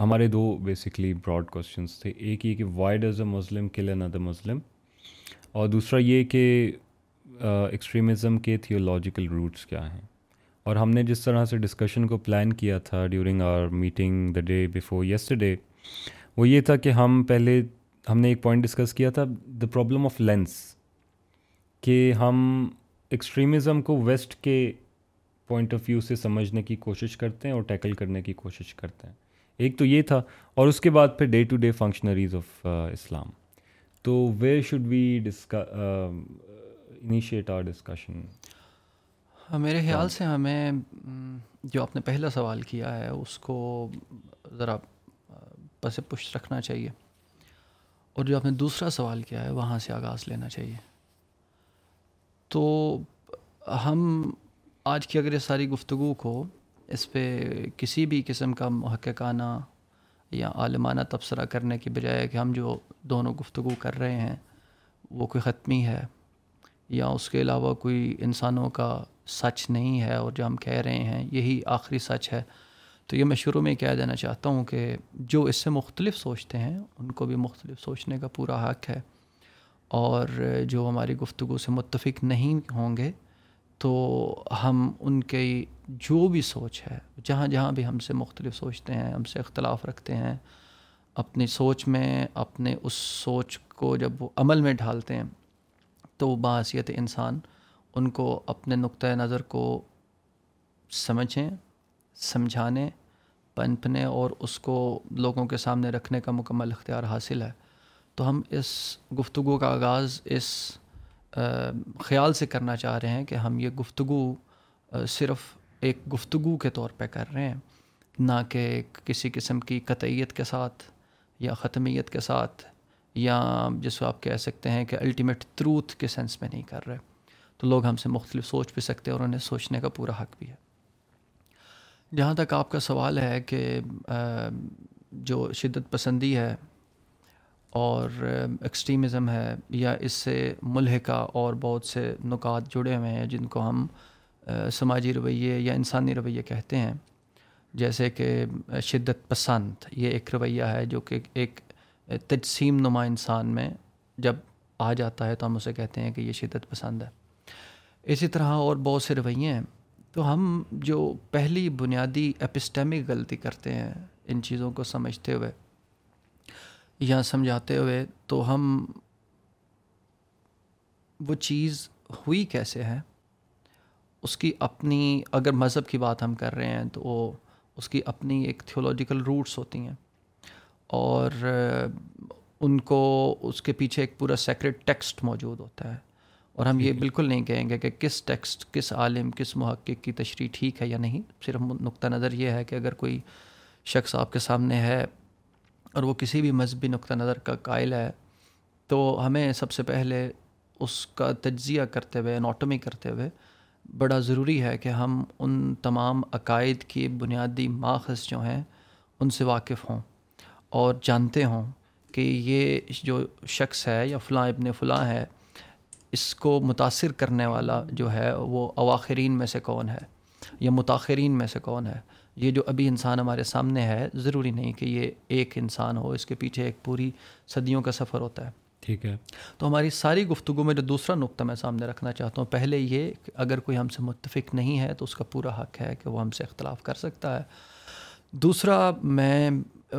ہمارے دو basically Broad questions تھے۔ ایک یہ کہ وائی ڈز اے مسلم کل این ادر مسلم اور دوسرا یہ کہ ایکسٹریمزم کے تھیولوجیکل روٹس کیا ہیں۔ اور ہم نے جس طرح سے ڈسکشن کو پلان کیا تھا during our meeting the day before yesterday وہ یہ تھا کہ ہم پہلے، ہم نے ایک پوائنٹ ڈسکس کیا تھا دا پرابلم آف لینس کہ ہم ایکسٹریمزم کو ویسٹ کے پوائنٹ آف ویو سے سمجھنے کی کوشش کرتے ہیں اور ٹیکل کرنے کی کوشش کرتے ہیں۔ ایک تو یہ تھا اور اس کے بعد پھر day to day functionaries of Islam تو where should we discuss initiate our discussion میرے خیال سے ہمیں جو آپ نے پہلا سوال کیا ہے اس کو ذرا پس پشت رکھنا چاہیے۔ اور جو آپ نے دوسرا سوال کیا ہے وہاں سے آغاز لینا چاہیے۔ تو ہم آج کی اگر یہ ساری گفتگو کو اس پہ کسی بھی قسم کا محققانہ یا عالمانہ تبصرہ کرنے کی بجائے کہ ہم جو دونوں گفتگو کر رہے ہیں، وہ کوئی ختمی ہے یا اس کے علاوہ کوئی انسانوں کا سچ نہیں ہے اور جو ہم کہہ رہے ہیں، یہی آخری سچ ہے۔ تو یہ میں شروع میں کہہ دینا چاہتا ہوں کہ جو اس سے مختلف سوچتے ہیں، ان کو بھی مختلف سوچنے کا پورا حق ہے۔ اور جو ہماری گفتگو سے متفق نہیں ہوں گے تو ہم ان کی جو بھی سوچ ہے، جہاں جہاں بھی ہم سے مختلف سوچتے ہیں، ہم سے اختلاف رکھتے ہیں، اپنی سوچ میں، اپنے اس سوچ کو جب وہ عمل میں ڈھالتے ہیں، تو وہ انسان ان کو اپنے نقطۂ نظر کو سمجھیں، سمجھانے، پنپنے اور اس کو لوگوں کے سامنے رکھنے کا مکمل اختیار حاصل ہے۔ تو ہم اس گفتگو کا آغاز اس خیال سے کرنا چاہ رہے ہیں کہ ہم یہ گفتگو صرف ایک گفتگو کے طور پہ کر رہے ہیں، نہ کہ کسی قسم کی قطعیت کے ساتھ یا ختمیت کے ساتھ، یا جس کو آپ کہہ سکتے ہیں کہ الٹیمیٹ تروتھ کے سینس میں نہیں کر رہے۔ تو لوگ ہم سے مختلف سوچ بھی سکتے ہیں اور انہیں سوچنے کا پورا حق بھی ہے۔ جہاں تک آپ کا سوال ہے کہ جو شدت پسندی ہے اور ایکسٹریمزم ہے یا اس سے ملحقہ اور بہت سے نکات جڑے ہوئے ہیں جن کو ہم سماجی رویے یا انسانی رویے کہتے ہیں۔ جیسے کہ شدت پسند، یہ ایک رویہ ہے جو کہ ایک تجسیم نما انسان میں جب آ جاتا ہے تو ہم اسے کہتے ہیں کہ یہ شدت پسند ہے۔ اسی طرح اور بہت سے رویے ہیں۔ تو ہم جو پہلی بنیادی اپسٹیمک غلطی کرتے ہیں ان چیزوں کو سمجھتے ہوئے یا سمجھاتے ہوئے تو ہم وہ چیز ہوئی کیسے ہے؟ اس کی اپنی اگر مذہب کی بات ہم کر رہے ہیں تو وہ اس کی اپنی ایک تھیولوجیکل روٹس ہوتی ہیں اور ان کو اس کے پیچھے ایک پورا سیکرٹ ٹیکسٹ موجود ہوتا ہے اور ہم یہ بالکل نہیں کہیں گے کہ کس ٹیکسٹ کس عالم کس محقق کی تشریح ٹھیک ہے یا نہیں صرف نقطہ نظر یہ ہے کہ اگر کوئی شخص آپ کے سامنے ہے اور وہ کسی بھی مذہبی نقطہ نظر کا قائل ہے، تو ہمیں سب سے پہلے اس کا تجزیہ کرتے ہوئے اناٹمی کرتے ہوئے بڑا ضروری ہے کہ ہم ان تمام عقائد کی بنیادی ماخذ جو ہیں، ان سے واقف ہوں اور جانتے ہوں کہ یہ جو شخص ہے یا فلاں ابن فلاں ہے، اس کو متاثر کرنے والا جو ہے، وہ اواخرین میں سے کون ہے یا متاثرین میں سے کون ہے۔ یہ جو ابھی انسان ہمارے سامنے ہے ضروری نہیں کہ یہ ایک انسان ہو اس کے پیچھے ایک پوری صدیوں کا سفر ہوتا ہے۔ ٹھیک ہے۔ تو ہماری ساری گفتگو میں جو دوسرا نقطہ میں سامنے رکھنا چاہتا ہوں پہلے یہ کہ اگر کوئی ہم سے متفق نہیں ہے تو اس کا پورا حق ہے کہ وہ ہم سے اختلاف کر سکتا ہے۔ دوسرا میں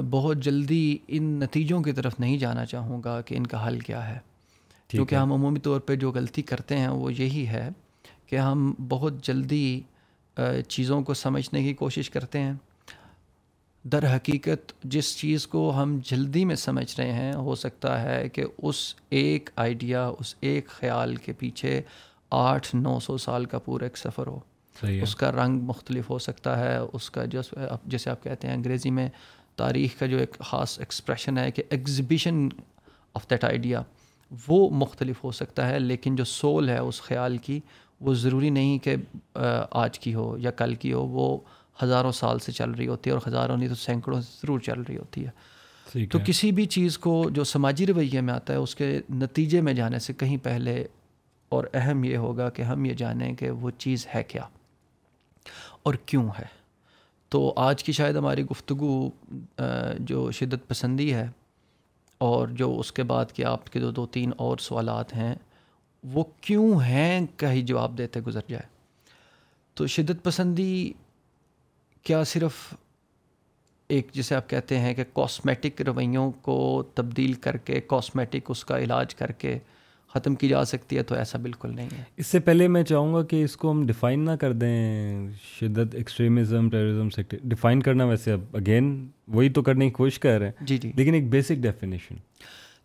بہت جلدی ان نتیجوں کی طرف نہیں جانا چاہوں گا کہ ان کا حل کیا ہے۔ کیونکہ ہم عمومی طور پہ جو غلطی کرتے ہیں وہ یہی ہے کہ ہم بہت جلدی چیزوں کو سمجھنے کی کوشش کرتے ہیں۔ در حقیقت جس چیز کو ہم جلدی میں سمجھ رہے ہیں ہو سکتا ہے کہ اس ایک آئیڈیا اس ایک خیال کے پیچھے آٹھ نو سو سال کا پورا ایک سفر ہو۔ اس کا رنگ مختلف ہو سکتا ہے اس کا جو جیسے آپ کہتے ہیں انگریزی میں تاریخ کا جو ایک خاص ایکسپریشن ہے کہ ایگزیبیشن آف دیٹ آئیڈیا وہ مختلف ہو سکتا ہے لیکن جو سول ہے اس خیال کی وہ ضروری نہیں کہ آج کی ہو یا کل کی ہو وہ ہزاروں سال سے چل رہی ہوتی ہے اور ہزاروں نہیں تو سینکڑوں سے ضرور چل رہی ہوتی ہے۔ تو کسی بھی چیز کو جو سماجی رویے میں آتا ہے اس کے نتیجے میں جانے سے کہیں پہلے اور اہم یہ ہوگا کہ ہم یہ جانیں کہ وہ چیز ہے کیا اور کیوں ہے۔ تو آج کی شاید ہماری گفتگو جو شدت پسندی ہے اور جو اس کے بعد کہ آپ کے دو دو تین اور سوالات ہیں وہ کیوں ہیں کا ہی جواب دیتے گزر جائے۔ تو شدت پسندی کیا صرف ایک جسے آپ کہتے ہیں کہ کاسمیٹک رویوں کو تبدیل کر کے کاسمیٹک اس کا علاج کر کے ختم کی جا سکتی ہے تو ایسا بالکل نہیں ہے۔ اس سے پہلے میں چاہوں گا کہ اس کو ہم ڈیفائن نہ کر دیں شدت ایکسٹریمزم ٹیررزم سے۔ ڈیفائن کرنا ویسے اب اگین وہی تو کرنے کی کوشش کر رہے ہیں۔ جی جی۔ لیکن ایک بیسک ڈیفینیشن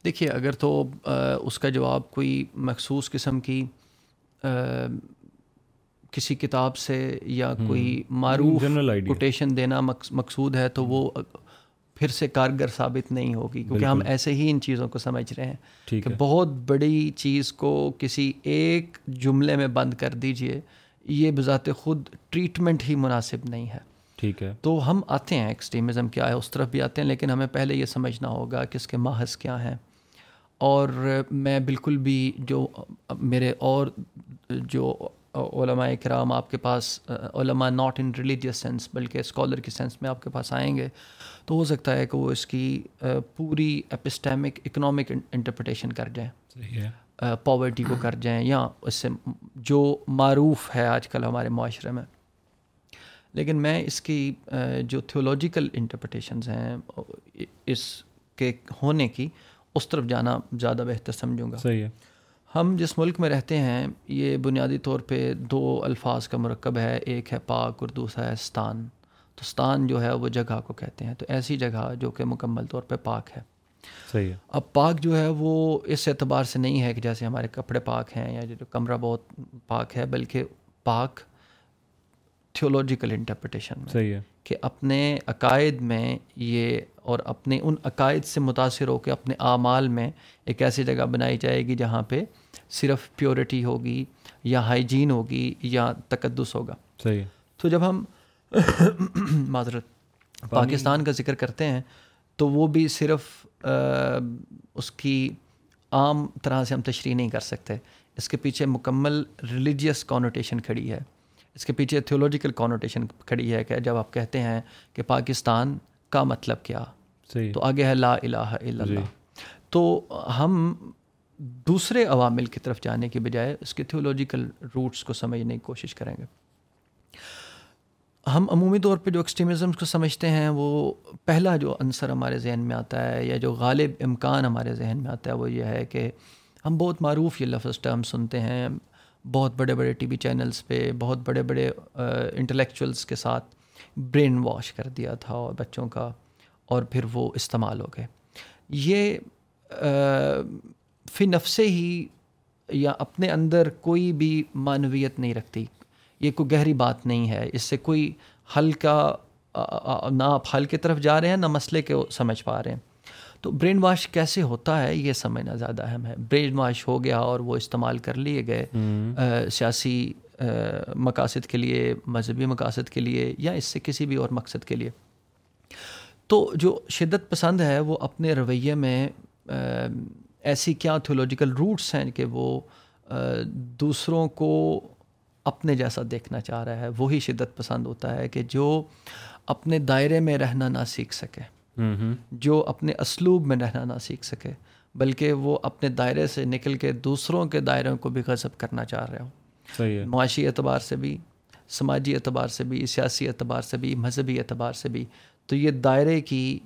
دیکھیے اگر تو اس کا جواب کوئی مخصوص قسم کی کسی کتاب سے یا کوئی معروف کوٹیشن دینا مقصود ہے تو وہ پھر سے کارگر ثابت نہیں ہوگی کیونکہ ہم ایسے ہی ان چیزوں کو سمجھ رہے ہیں کہ بہت بڑی چیز کو کسی ایک جملے میں بند کر دیجیے یہ بذات خود ٹریٹمنٹ ہی مناسب نہیں ہے۔ ٹھیک ہے۔ تو ہم آتے ہیں ایکسٹریمزم کیا ہے اس طرف بھی آتے ہیں لیکن ہمیں پہلے یہ سمجھنا ہوگا کہ اس کے محض کیا ہیں۔ اور میں بالکل بھی جو میرے اور جو علماء کرام آپ کے پاس علماء ناٹ ان ریلیجیس سینس بلکہ اسکالر کی سینس میں آپ کے پاس آئیں گے تو ہو سکتا ہے کہ وہ اس کی پوری اپسٹیمک اکنامک انٹرپریٹیشن کر جائیں۔ پاورٹی کو کر جائیں یا اس سے جو معروف ہے آج کل ہمارے معاشرے میں۔ لیکن میں اس کی جو تھیولوجیکل انٹرپریٹیشنز ہیں اس کے ہونے کی اس طرف جانا زیادہ بہتر سمجھوں گا۔ صحیح ہے۔ ہم جس ملک میں رہتے ہیں یہ بنیادی طور پہ دو الفاظ کا مرکب ہے ایک ہے پاک اور دوسرا ہے ستان۔ تو ستان جو ہے وہ جگہ کو کہتے ہیں۔ تو ایسی جگہ جو کہ مکمل طور پہ پاک ہے۔ صحیح ہے۔ اب پاک جو ہے وہ اس اعتبار سے نہیں ہے کہ جیسے ہمارے کپڑے پاک ہیں یا جو کمرہ بہت پاک ہے بلکہ پاک تھیولوجیکل انٹرپریٹیشن میں صحیح ہے۔ کہ اپنے عقائد میں یہ اور اپنے ان عقائد سے متاثر ہو کے اپنے اعمال میں ایک ایسی جگہ بنائی جائے گی جہاں پہ صرف پیورٹی ہوگی یا ہائیجین ہوگی یا تقدس ہوگا۔ صحیح۔ تو جب ہم معذرت پاکستان کا ذکر کرتے ہیں تو وہ بھی صرف اس کی عام طرح سے ہم تشریح نہیں کر سکتے۔ اس کے پیچھے مکمل ریلیجیس کانوٹیشن کھڑی ہے۔ اس کے پیچھے تھیولوجیکل کانوٹیشن کھڑی ہے کہ جب آپ کہتے ہیں کہ پاکستان کا مطلب کیا؟ صحیح. تو آگے ہے لا الہ الا اللہ. جی۔ تو ہم دوسرے عوامل کی طرف جانے کے بجائے اس کے تھیولوجیکل روٹس کو سمجھنے کی کوشش کریں گے. ہم عمومی طور پہ جو ایکسٹریمزم کو سمجھتے ہیں وہ پہلا جو عنصر ہمارے ذہن میں آتا ہے یا جو غالب امکان ہمارے ذہن میں آتا ہے وہ یہ ہے کہ ہم بہت معروف یہ لفظ ٹرم سنتے ہیں بہت بڑے بڑے ٹی وی چینلز پہ بہت بڑے بڑے انٹلیکچوئلس کے ساتھ برین واش کر دیا تھا اور بچوں کا اور پھر وہ استعمال ہو گئے۔ یہ فی نفسے ہی یا اپنے اندر کوئی بھی معنویت نہیں رکھتی۔ یہ کوئی گہری بات نہیں ہے۔ اس سے کوئی حل کا نہ آپ حل کی طرف جا رہے ہیں نہ مسئلے کے سمجھ پا رہے ہیں۔ تو برین واش کیسے ہوتا ہے یہ سمجھنا زیادہ اہم ہے۔ برین واش ہو گیا اور وہ استعمال کر لیے گئے سیاسی مقاصد کے لیے مذہبی مقاصد کے لیے یا اس سے کسی بھی اور مقصد کے لیے۔ تو جو شدت پسند ہے وہ اپنے رویے میں ایسی کیا تھیولوجیکل روٹس ہیں کہ وہ دوسروں کو اپنے جیسا دیکھنا چاہ رہا ہے؟ وہی شدت پسند ہوتا ہے کہ جو اپنے دائرے میں رہنا نہ سیکھ سکے۔ جو اپنے اسلوب میں رہنا نہ سیکھ سکے بلکہ وہ اپنے دائرے سے نکل کے دوسروں کے دائروں کو بھی غضب کرنا چاہ رہے ہوں۔ صحیح ہے۔ معاشی اعتبار سے بھی سماجی اعتبار سے بھی سیاسی اعتبار سے بھی مذہبی اعتبار سے بھی تو یہ دائرے کی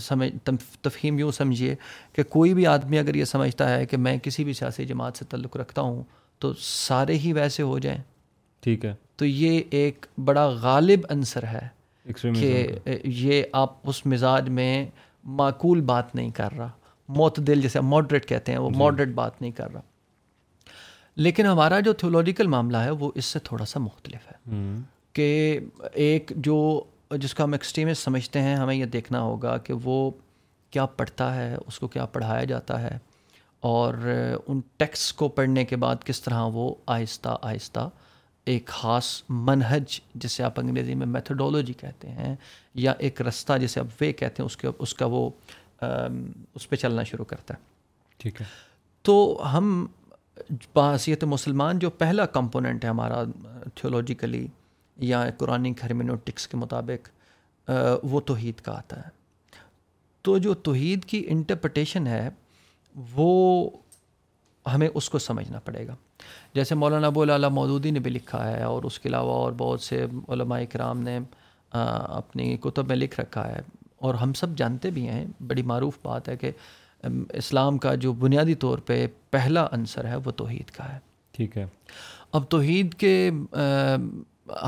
سمجھ تفہیم یوں سمجھیے کہ کوئی بھی آدمی اگر یہ سمجھتا ہے کہ میں کسی بھی سیاسی جماعت سے تعلق رکھتا ہوں تو سارے ہی ویسے ہو جائیں۔ ٹھیک ہے۔ تو یہ ایک بڑا غالب عنصر ہے کہ یہ آپ اس مزاج میں معقول بات نہیں کر رہا۔ معتدل جیسے ماڈریٹ کہتے ہیں وہ ماڈریٹ جی۔ بات نہیں کر رہا۔ لیکن ہمارا جو تھیولوجیکل معاملہ ہے وہ اس سے تھوڑا سا مختلف ہے کہ ایک جو جس کو ہم ایکسٹریمسٹ سمجھتے ہیں ہمیں یہ دیکھنا ہوگا کہ وہ کیا پڑھتا ہے اس کو کیا پڑھایا جاتا ہے اور ان ٹیکسٹ کو پڑھنے کے بعد کس طرح وہ آہستہ آہستہ ایک خاص منہج جسے آپ انگریزی میں میتھڈولوجی کہتے ہیں یا ایک رستہ جسے آپ وے کہتے ہیں اس کے اس کا وہ اس پہ چلنا شروع کرتا ہے۔ ٹھیک ہے۔ تو ہم بحثیت مسلمان جو پہلا کمپوننٹ ہے ہمارا تھیولوجیکلی یا قرآن ہرمینوٹکس کے مطابق وہ توحید کا آتا ہے۔ تو جو توحید کی انٹرپٹیشن ہے وہ ہمیں اس کو سمجھنا پڑے گا۔ جیسے مولانا ابو اللہ مودودی نے بھی لکھا ہے اور اس کے علاوہ اور بہت سے علماء کرام نے اپنی کتب میں لکھ رکھا ہے۔ اور ہم سب جانتے بھی ہیں بڑی معروف بات ہے کہ اسلام کا جو بنیادی طور پہ پہلا عنصر ہے وہ توحید کا ہے۔ ٹھیک ہے۔ اب توحید کے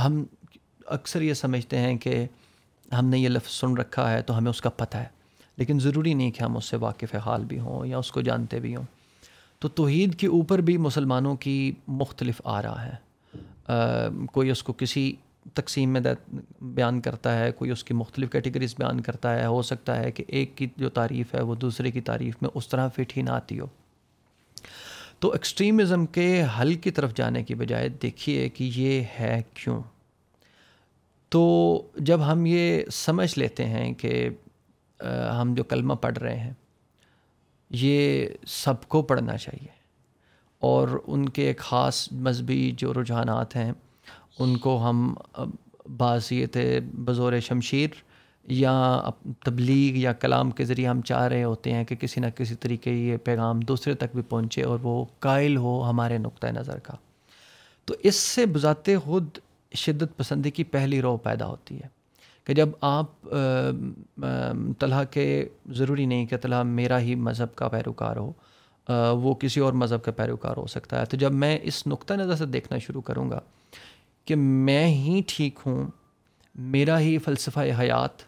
ہم اکثر یہ سمجھتے ہیں کہ ہم نے یہ لفظ سن رکھا ہے تو ہمیں اس کا پتہ ہے، لیکن ضروری نہیں کہ ہم اس سے واقف حال بھی ہوں یا اس کو جانتے بھی ہوں۔ تو توحید کے اوپر بھی مسلمانوں کی مختلف آ رہا ہے کوئی اس کو کسی تقسیم میں بیان کرتا ہے، کوئی اس کی مختلف کیٹیگریز بیان کرتا ہے، ہو سکتا ہے کہ ایک کی جو تعریف ہے وہ دوسرے کی تعریف میں اس طرح فٹ ہی نہ آتی ہو۔ تو ایکسٹریمزم کے حل کی طرف جانے کی بجائے دیکھیے کہ یہ ہے کیوں۔ تو جب ہم یہ سمجھ لیتے ہیں کہ ہم جو کلمہ پڑھ رہے ہیں، یہ سب کو پڑھنا چاہیے۔ اور ان کے خاص مذہبی جو رجحانات ہیں، ان کو ہم بازیت بزور شمشیر یا تبلیغ یا کلام کے ذریعے ہم چاہ رہے ہوتے ہیں کہ کسی نہ کسی طریقے یہ پیغام دوسرے تک بھی پہنچے اور وہ قائل ہو ہمارے نقطۂ نظر کا۔ تو اس سے بذات خود شدت پسندی کی پہلی رو پیدا ہوتی ہے کہ جب آپ طلحہ کے، ضروری نہیں کہ طلحہ میرا ہی مذہب کا پیروکار ہو وہ کسی اور مذہب کا پیروکار ہو سکتا ہے۔ تو جب میں اس نقطۂ نظر سے دیکھنا شروع کروں گا کہ میں ہی ٹھیک ہوں، میرا ہی فلسفہ حیات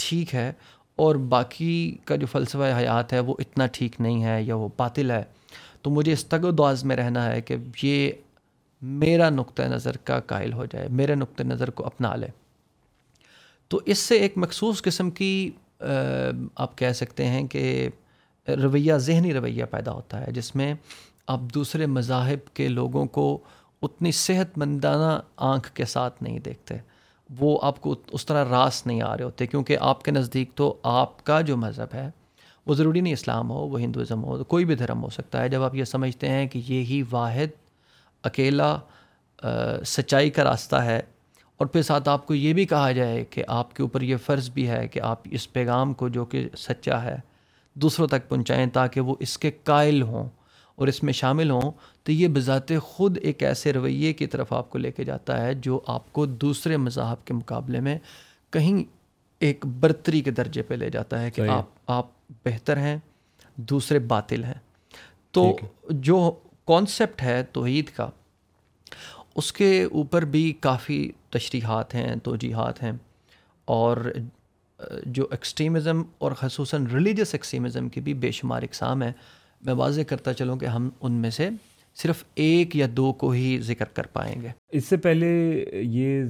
ٹھیک ہے اور باقی کا جو فلسفہ حیات ہے وہ اتنا ٹھیک نہیں ہے یا وہ باطل ہے، تو مجھے اس تگ و دعاز میں رہنا ہے کہ یہ میرا نقطۂ نظر کا قائل ہو جائے، میرے نقطۂ نظر کو اپنا لے۔ تو اس سے ایک مخصوص قسم کی آپ کہہ سکتے ہیں کہ رویہ، ذہنی رویہ پیدا ہوتا ہے، جس میں آپ دوسرے مذاہب کے لوگوں کو اتنی صحت مندانہ آنکھ کے ساتھ نہیں دیکھتے۔ وہ آپ کو اس طرح راس نہیں آ رہے ہوتے، کیونکہ آپ کے نزدیک تو آپ کا جو مذہب ہے، وہ ضروری نہیں اسلام ہو، وہ ہندوازم ہو، کوئی بھی دھرم ہو سکتا ہے۔ جب آپ یہ سمجھتے ہیں کہ یہی واحد اکیلا سچائی کا راستہ ہے، اور پھر ساتھ آپ کو یہ بھی کہا جائے کہ آپ کے اوپر یہ فرض بھی ہے کہ آپ اس پیغام کو جو کہ سچا ہے، دوسروں تک پہنچائیں تاکہ وہ اس کے قائل ہوں۔ اور اس میں شامل ہوں تو یہ بذات خود ایک ایسے رویے کی طرف آپ کو لے کے جاتا ہے جو آپ کو دوسرے مذاہب کے مقابلے میں کہیں ایک برتری کے درجے پہ لے جاتا ہے کہ آپ آپ بہتر ہیں دوسرے باطل ہیں۔ تو جو کانسیپٹ ہے توحید کا اس کے اوپر بھی کافی تشریحات ہیں توجیحات ہیں۔ اور جو ایکسٹریمزم اور خصوصاً ریلیجس ایکسٹریمزم کی بھی بے شمار اقسام ہیں۔ میں واضح کرتا چلوں کہ ہم ان میں سے صرف ایک یا دو کو ہی ذکر کر پائیں گے۔ اس سے پہلے یہ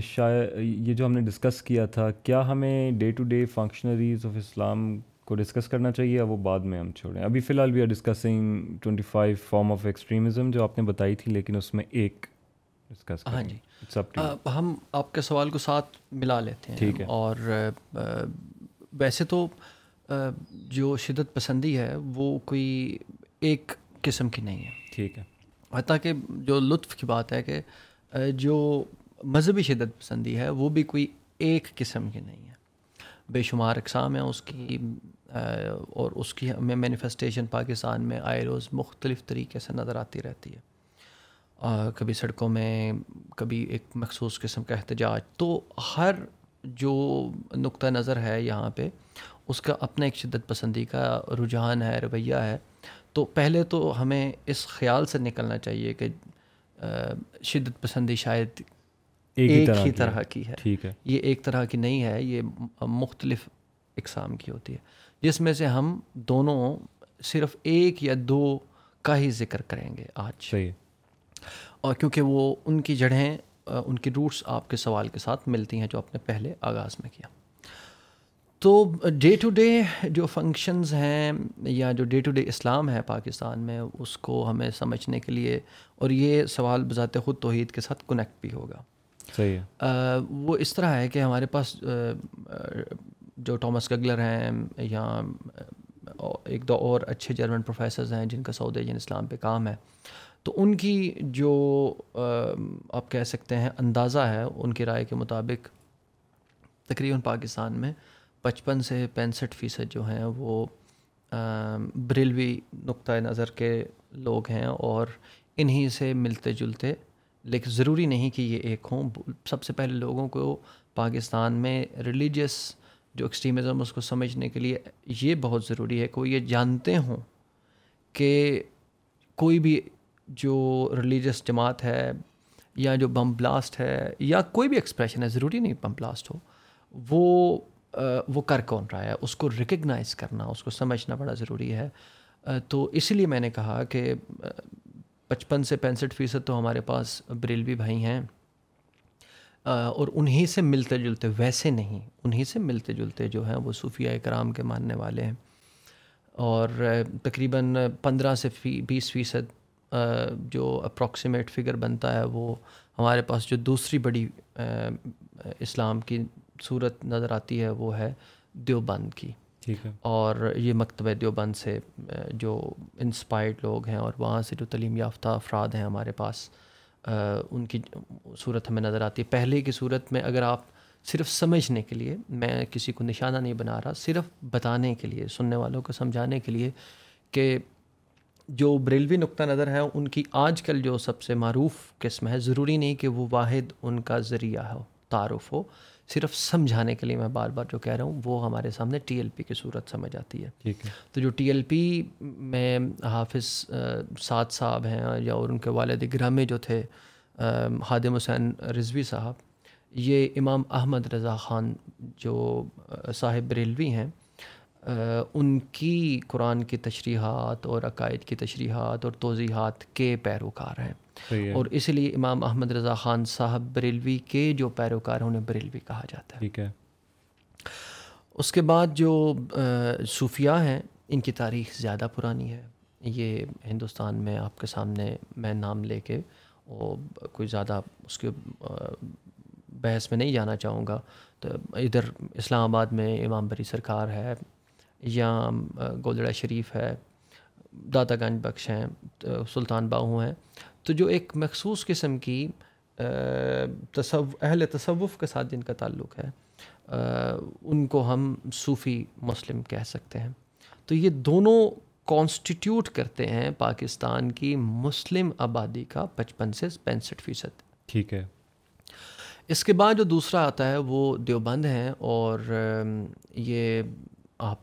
شاید یہ جو ہم نے ڈسکس کیا تھا کیا ہمیں day to day functionaries of Islam کو ڈسکس کرنا چاہیے یا وہ بعد میں ہم چھوڑیں؟ ابھی فی الحال we are discussing twenty five form of extremism جو آپ نے بتائی تھی لیکن اس میں ایک ڈسکس ہاں جی۔ ہم آپ کے سوال کو ساتھ ملا لیتے ہیں۔ ٹھیک ہے۔ اور ویسے تو جو شدت پسندی ہے وہ کوئی ایک قسم کی نہیں ہے۔ ٹھیک ہے۔ حتیٰ کہ جو لطف کی بات ہے کہ جو مذہبی شدت پسندی ہے وہ بھی کوئی ایک قسم کی نہیں ہے۔ بے شمار اقسام ہیں اس کی اور اس کی ہمیں مینیفیسٹیشن پاکستان میں آئے روز مختلف طریقے سے نظر آتی رہتی ہے۔ کبھی سڑکوں میں کبھی ایک مخصوص قسم کا احتجاج۔ تو ہر جو نقطہ نظر ہے یہاں پہ اس کا اپنا ایک شدت پسندی کا رجحان ہے رویہ ہے۔ تو پہلے تو ہمیں اس خیال سے نکلنا چاہیے کہ شدت پسندی شاید ایک ہی طرح کی ہے۔ ٹھیک ہے۔ یہ ایک طرح کی نہیں ہے یہ مختلف اقسام کی ہوتی ہے۔ جس میں سے ہم دونوں صرف ایک یا دو کا ہی ذکر کریں گے آج۔ صحیح۔ اور کیونکہ وہ ان کی جڑیں ان کی روٹس آپ کے سوال کے ساتھ ملتی ہیں جو آپ نے پہلے آغاز میں کیا۔ تو ڈے ٹو ڈے جو فنکشنز ہیں یا جو ڈے ٹو ڈے اسلام ہے پاکستان میں اس کو ہمیں سمجھنے کے لیے اور یہ سوال بذات خود توحید کے ساتھ کنیکٹ بھی ہوگا۔ صحیح ہے۔ وہ اس طرح ہے کہ ہمارے پاس جو ٹامس گگلر ہیں یا ایک دو اور اچھے جرمن پروفیسرز ہیں جن کا سعود ایجن اسلام پہ کام ہے تو ان کی جو آپ کہہ سکتے ہیں اندازہ ہے ان کی رائے کے مطابق تقریباً پاکستان میں پچپن سے پینسٹھ فیصد جو ہیں وہ بریلوی نقطۂ نظر کے لوگ ہیں اور انہی سے ملتے جلتے، لیکن ضروری نہیں کہ یہ ایک ہوں۔ سب سے پہلے لوگوں کو پاکستان میں ریلیجیس جو ایکسٹریمزم اس کو سمجھنے کے لیے یہ بہت ضروری ہے کہ وہ یہ جانتے ہوں کہ کوئی بھی جو ریلیجیس جماعت ہے یا جو بم بلاسٹ ہے یا کوئی بھی ایکسپریشن ہے، ضروری نہیں بم بلاسٹ ہو، وہ وہ کر کون رہا ہے؟ اس کو ریکگنائز کرنا، اس کو سمجھنا بڑا ضروری ہے۔ تو اسی لیے میں نے کہا کہ پچپن سے پینسٹھ فیصد تو ہمارے پاس بریلوی بھائی ہیں۔ اور انہی سے ملتے جلتے، ویسے نہیں، انہی سے ملتے جلتے جو ہیں، وہ صوفیہ کرام کے ماننے والے ہیں۔ اور تقریباً پندرہ سے بیس فیصد جو اپروکسیمیٹ فگر بنتا ہے، وہ ہمارے پاس جو دوسری بڑی اسلام کی صورت نظر آتی ہے وہ ہے دیوبند کی۔ ٹھیک ہے۔ اور یہ مکتبہ دیوبند سے جو انسپائرڈ لوگ ہیں اور وہاں سے جو تعلیم یافتہ افراد ہیں ہمارے پاس ان کی صورت ہمیں نظر آتی ہے۔ پہلے کی صورت میں اگر آپ صرف سمجھنے کے لیے میں کسی کو نشانہ نہیں بنا رہا صرف بتانے کے لیے سننے والوں کو سمجھانے کے لیے کہ جو بریلوی نقطہ نظر ہے ان کی آج کل جو سب سے معروف قسم ہے ضروری نہیں کہ وہ واحد ان کا ذریعہ ہو تعارف ہو۔ صرف سمجھانے کے لیے میں بار بار جو کہہ رہا ہوں وہ ہمارے سامنے ٹی ایل پی کی صورت سمجھ آتی ہے۔ ٹھیک ہے۔ تو جو ٹی ایل پی میں حافظ سعد صاحب ہیں یا اور ان کے والد گرامے جو تھے حادم حسین رضوی صاحب یہ امام احمد رضا خان جو صاحب بریلوی ہیں ان کی قرآن کی تشریحات اور عقائد کی تشریحات اور توضیحات کے پیروکار ہیں۔ اور اس لیے امام احمد رضا خان صاحب بریلوی کے جو پیروکار ہیں انہیں بریلوی کہا جاتا ہے۔ ٹھیک ہے۔ اس کے بعد جو صوفیہ ہیں ان کی تاریخ زیادہ پرانی ہے۔ یہ ہندوستان میں آپ کے سامنے میں نام لے کے اور کوئی زیادہ اس کے بحث میں نہیں جانا چاہوں گا۔ تو ادھر اسلام آباد میں امام بری سرکار ہے یا گولڑا شریف ہے داتا گنج بخش ہیں سلطان باہو ہیں۔ تو جو ایک مخصوص قسم کی تصو اہل تصوف کے ساتھ جن کا تعلق ہے ان کو ہم صوفی مسلم کہہ سکتے ہیں۔ تو یہ دونوں کانسٹیٹیوٹ کرتے ہیں پاکستان کی مسلم آبادی کا پچپن سے پینسٹھ فیصد۔ ٹھیک ہے۔ اس کے بعد جو دوسرا آتا ہے وہ دیوبند ہیں اور یہ آپ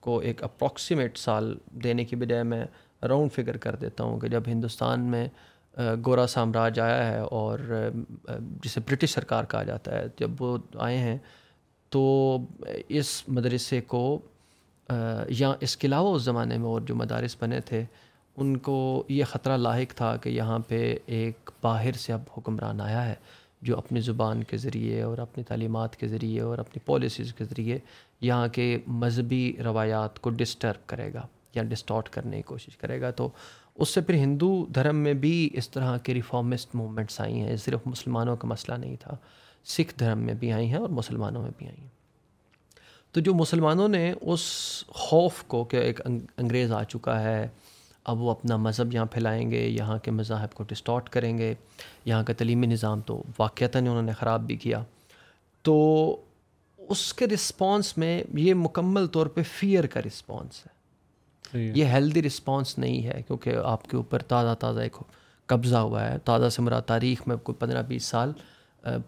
کو ایک اپروکسیمیٹ سال دینے کی بجائے میں راؤنڈ فگر کر دیتا ہوں کہ جب ہندوستان میں گورا سامراج آیا ہے اور جسے برٹش سرکار کہا جاتا ہے، جب وہ آئے ہیں تو اس مدرسے کو یا اس کے علاوہ اس زمانے میں اور جو مدارس بنے تھے، ان کو یہ خطرہ لاحق تھا کہ یہاں پہ ایک باہر سے اب حکمران آیا ہے۔ جو اپنی زبان کے ذریعے اور اپنی تعلیمات کے ذریعے اور اپنی پالیسیز کے ذریعے یہاں کے مذہبی روایات کو ڈسٹرب کرے گا یا ڈسٹارٹ کرنے کی کوشش کرے گا۔ تو اس سے پھر ہندو دھرم میں بھی اس طرح کے ریفارمسٹ موومنٹس آئی ہیں۔ صرف مسلمانوں کا مسئلہ نہیں تھا، سکھ دھرم میں بھی آئی ہیں اور مسلمانوں میں بھی آئی ہیں۔ تو جو مسلمانوں نے اس خوف کو کہ ایک انگریز آ چکا ہے اب وہ اپنا مذہب یہاں پھیلائیں گے یہاں کے مذاہب کو ڈسٹارٹ کریں گے یہاں کا تعلیمی نظام تو واقعتاً انہوں نے خراب بھی کیا۔ تو اس کے رسپانس میں یہ مکمل طور پہ فیئر کا رسپانس ہے۔ یہ ہیلدی رسپانس نہیں ہے کیونکہ آپ کے اوپر تازہ تازہ ایک قبضہ ہوا ہے۔ تازہ سے مرا تاریخ میں کوئی پندرہ بیس سال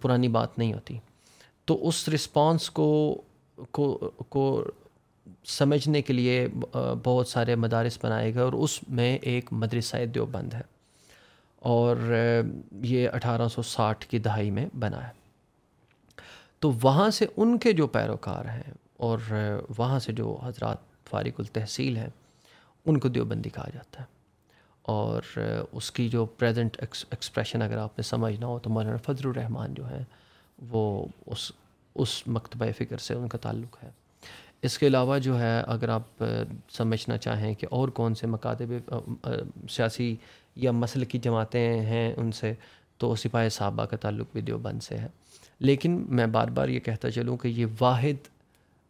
پرانی بات نہیں ہوتی۔ تو اس رسپانس کو کو کو سمجھنے کے لیے بہت سارے مدارس بنائے گئے اور اس میں ایک مدرسہ دیوبند ہے اور یہ اٹھارہ سو ساٹھ کی دہائی میں بنا ہے۔ تو وہاں سے ان کے جو پیروکار ہیں اور وہاں سے جو حضرات فارغ التحصیل ہیں، ان کو دیوبندی کہا جاتا ہے۔ اور اس کی جو پریزنٹ ایکسپریشن اگر آپ نے سمجھنا ہو تو مولانا فضل الرحمان جو ہیں، وہ اس اس مکتبہ فکر سے ان کا تعلق ہے۔ اس کے علاوہ جو ہے، اگر آپ سمجھنا چاہیں کہ اور کون سے مکاتب سیاسی یا مسل کی جماعتیں ہیں ان سے، تو سپاہی صحابہ کا تعلق بھی دیوبند سے ہے۔ لیکن میں بار بار یہ کہتا چلوں کہ یہ واحد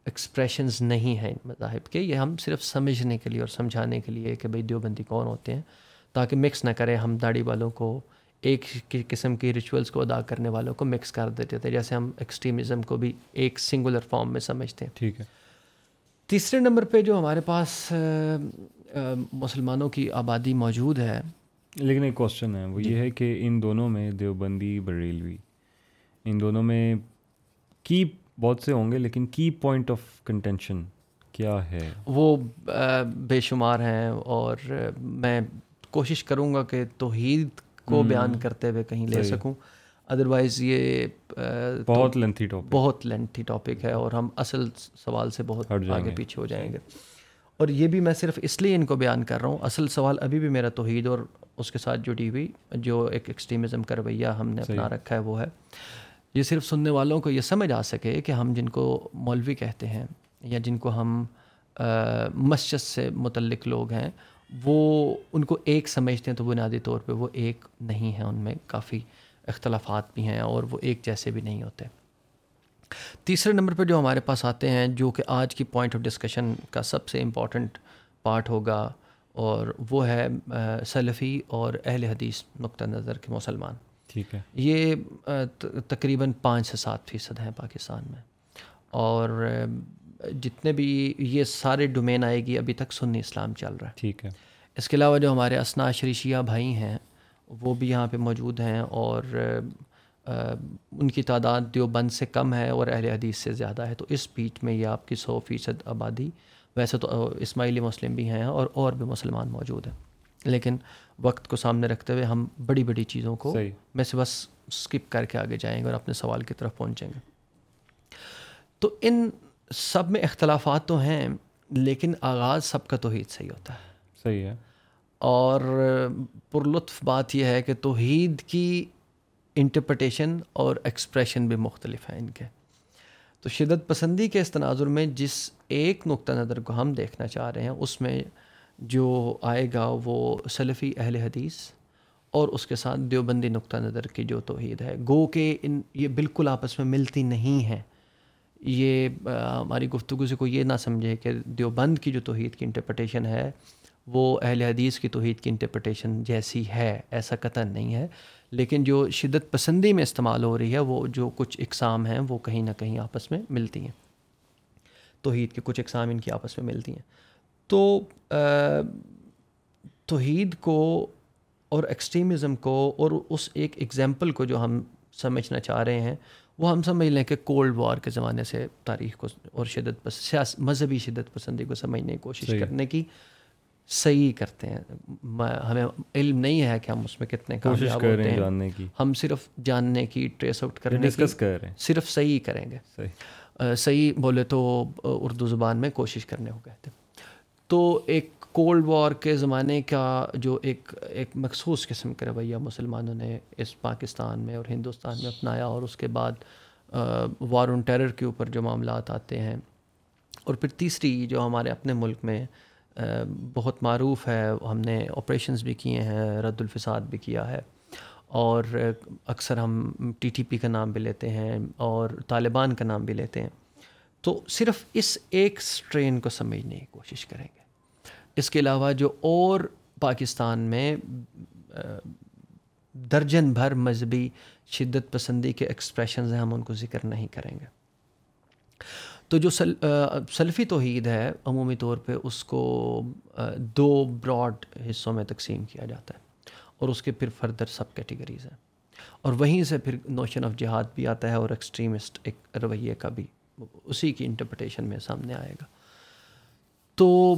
ایکسپریشنز نہیں ہیں ان مذاہب کے۔ یہ ہم صرف سمجھنے کے لیے اور سمجھانے کے لیے کہ بھئی دیوبندی کون ہوتے ہیں، تاکہ مکس نہ کرے۔ ہم داڑھی والوں کو ایک قسم کی ریچولس کو ادا کرنے والوں کو مکس کر دیتے تھے، جیسے ہم ایکسٹریمزم کو بھی ایک سنگولر فارم میں سمجھتے ہیں۔ ٹھیک ہے۔ تیسرے نمبر پہ جو ہمارے پاس مسلمانوں کی آبادی موجود ہے۔ لیکن ایک کوشچن ہے وہ یہ ہے کہ ان دونوں میں دیوبندی بریلوی ان دونوں میں کی بہت سے ہوں گے لیکن کی پوائنٹ آف کنٹینشن کیا ہے؟ وہ بے شمار ہیں اور میں کوشش کروں گا کہ توحید کو بیان کرتے ہوئے کہیں لے سکوں۔ ادروائز یہ بہت لینتھی ٹاپک بہت لینتھی ٹاپک ہے اور ہم اصل سوال سے بہت آگے پیچھے ہو جائیں گے۔ اور یہ بھی میں صرف اس لیے ان کو بیان کر رہا ہوں اصل سوال ابھی بھی میرا توحید اور اس کے ساتھ جڑی ہوئی جو ایک ایکسٹریمزم کا رویہ ہم نے اپنا رکھا ہے وہ ہے۔ یہ صرف سننے والوں کو یہ سمجھ آ سکے کہ ہم جن کو مولوی کہتے ہیں یا جن کو ہم مسجد سے متعلق لوگ ہیں وہ ان کو ایک سمجھتے ہیں تو بنیادی طور پہ وہ ایک نہیں ہیں ان میں کافی اختلافات بھی ہیں اور وہ ایک جیسے بھی نہیں ہوتے۔ تیسرے نمبر پہ جو ہمارے پاس آتے ہیں جو کہ آج کی پوائنٹ آف ڈسکشن کا سب سے امپورٹنٹ پارٹ ہوگا اور وہ ہے سلفی اور اہل حدیث نقطہ نظر کے مسلمان۔ ٹھیک ہے۔ یہ تقریباً پانچ سے سات فیصد ہیں پاکستان میں۔ اور جتنے بھی یہ سارے ڈومین آئے گی ابھی تک سنی اسلام چل رہا ہے۔ ٹھیک ہے۔ اس کے علاوہ جو ہمارے اسنا شریشیہ بھائی ہیں وہ بھی یہاں پہ موجود ہیں اور ان کی تعداد دیوبند سے کم ہے اور اہل حدیث سے زیادہ ہے تو اس بیچ میں یہ آپ کی سو فیصد آبادی ویسے تو اسماعیلی مسلم بھی ہیں اور اور بھی مسلمان موجود ہیں۔ لیکن وقت کو سامنے رکھتے ہوئے ہم بڑی بڑی چیزوں کو میں سے بس اسکپ کر کے آگے جائیں گے اور اپنے سوال کی طرف پہنچیں گے۔ تو ان سب میں اختلافات تو ہیں لیکن آغاز سب کا توحید صحیح ہوتا ہے۔ صحیح ہے۔ اور پر لطف بات یہ ہے کہ توحید کی انٹرپریٹیشن اور ایکسپریشن بھی مختلف ہیں ان کے۔ تو شدت پسندی کے اس تناظر میں جس ایک نقطہ نظر کو ہم دیکھنا چاہ رہے ہیں، اس میں جو آئے گا وہ سلفی اہل حدیث اور اس کے ساتھ دیوبندی نقطہ نظر کی جو توحید ہے۔ گو کہ ان، یہ بالکل آپس میں ملتی نہیں ہیں۔ یہ ہماری گفتگو سے کوئی یہ نہ سمجھے کہ دیوبند کی جو توحید کی انٹرپریٹیشن ہے وہ اہل حدیث کی توحید کی انٹرپریٹیشن جیسی ہے ایسا قطع نہیں ہے۔ لیکن جو شدت پسندی میں استعمال ہو رہی ہے وہ جو کچھ اقسام ہیں وہ کہیں نہ کہیں آپس میں ملتی ہیں۔ توحید کے کچھ اقسام ان کی آپس میں ملتی ہیں۔ تو توحید کو اور ایکسٹریمزم کو اور اس ایک ایگزامپل کو جو ہم سمجھنا چاہ رہے ہیں وہ ہم سمجھ لیں کہ کولڈ وار کے زمانے سے تاریخ کو اور شدت پس مذہبی شدت پسندی کو سمجھنے کی کوشش کرنے کی۔ صحیح کرتے ہیں۔ ہمیں علم نہیں ہے کہ ہم اس میں کتنے کامیاب ہوتے ہیں۔ جاننے کی۔ ہم صرف جاننے کی ٹریس آؤٹ کرنے ڈسکس کر رہے ہیں۔ صرف صحیح کریں گے۔ صحیح۔ صحیح بولے تو اردو زبان میں کوشش کرنے کو کہتے ہیں۔ تو ایک کولڈ وار کے زمانے کا جو ایک ایک مخصوص قسم کا رویہ مسلمانوں نے اس پاکستان میں اور ہندوستان میں اپنایا اور اس کے بعد وار آن ٹیرر کے اوپر جو معاملات آتے ہیں۔ اور پھر تیسری جو ہمارے اپنے ملک میں بہت معروف ہے۔ ہم نے آپریشنز بھی کیے ہیں، رد الفساد بھی کیا ہے۔ اور اکثر ہم ٹی ٹی پی کا نام بھی لیتے ہیں اور طالبان کا نام بھی لیتے ہیں۔ تو صرف اس ایک سٹرین کو سمجھنے کی کوشش کریں گے۔ اس کے علاوہ جو اور پاکستان میں درجن بھر مذہبی شدت پسندی کے ایکسپریشنز ہیں، ہم ان کو ذکر نہیں کریں گے۔ تو جو سل سلفی توحید ہے عمومی طور پہ اس کو دو براڈ حصوں میں تقسیم کیا جاتا ہے اور اس کے پھر فردر سب کیٹیگریز ہیں۔ اور وہیں سے پھر نوشن آف جہاد بھی آتا ہے اور ایکسٹریمسٹ ایک رویے کا بھی اسی کی انٹرپریٹیشن میں سامنے آئے گا۔ تو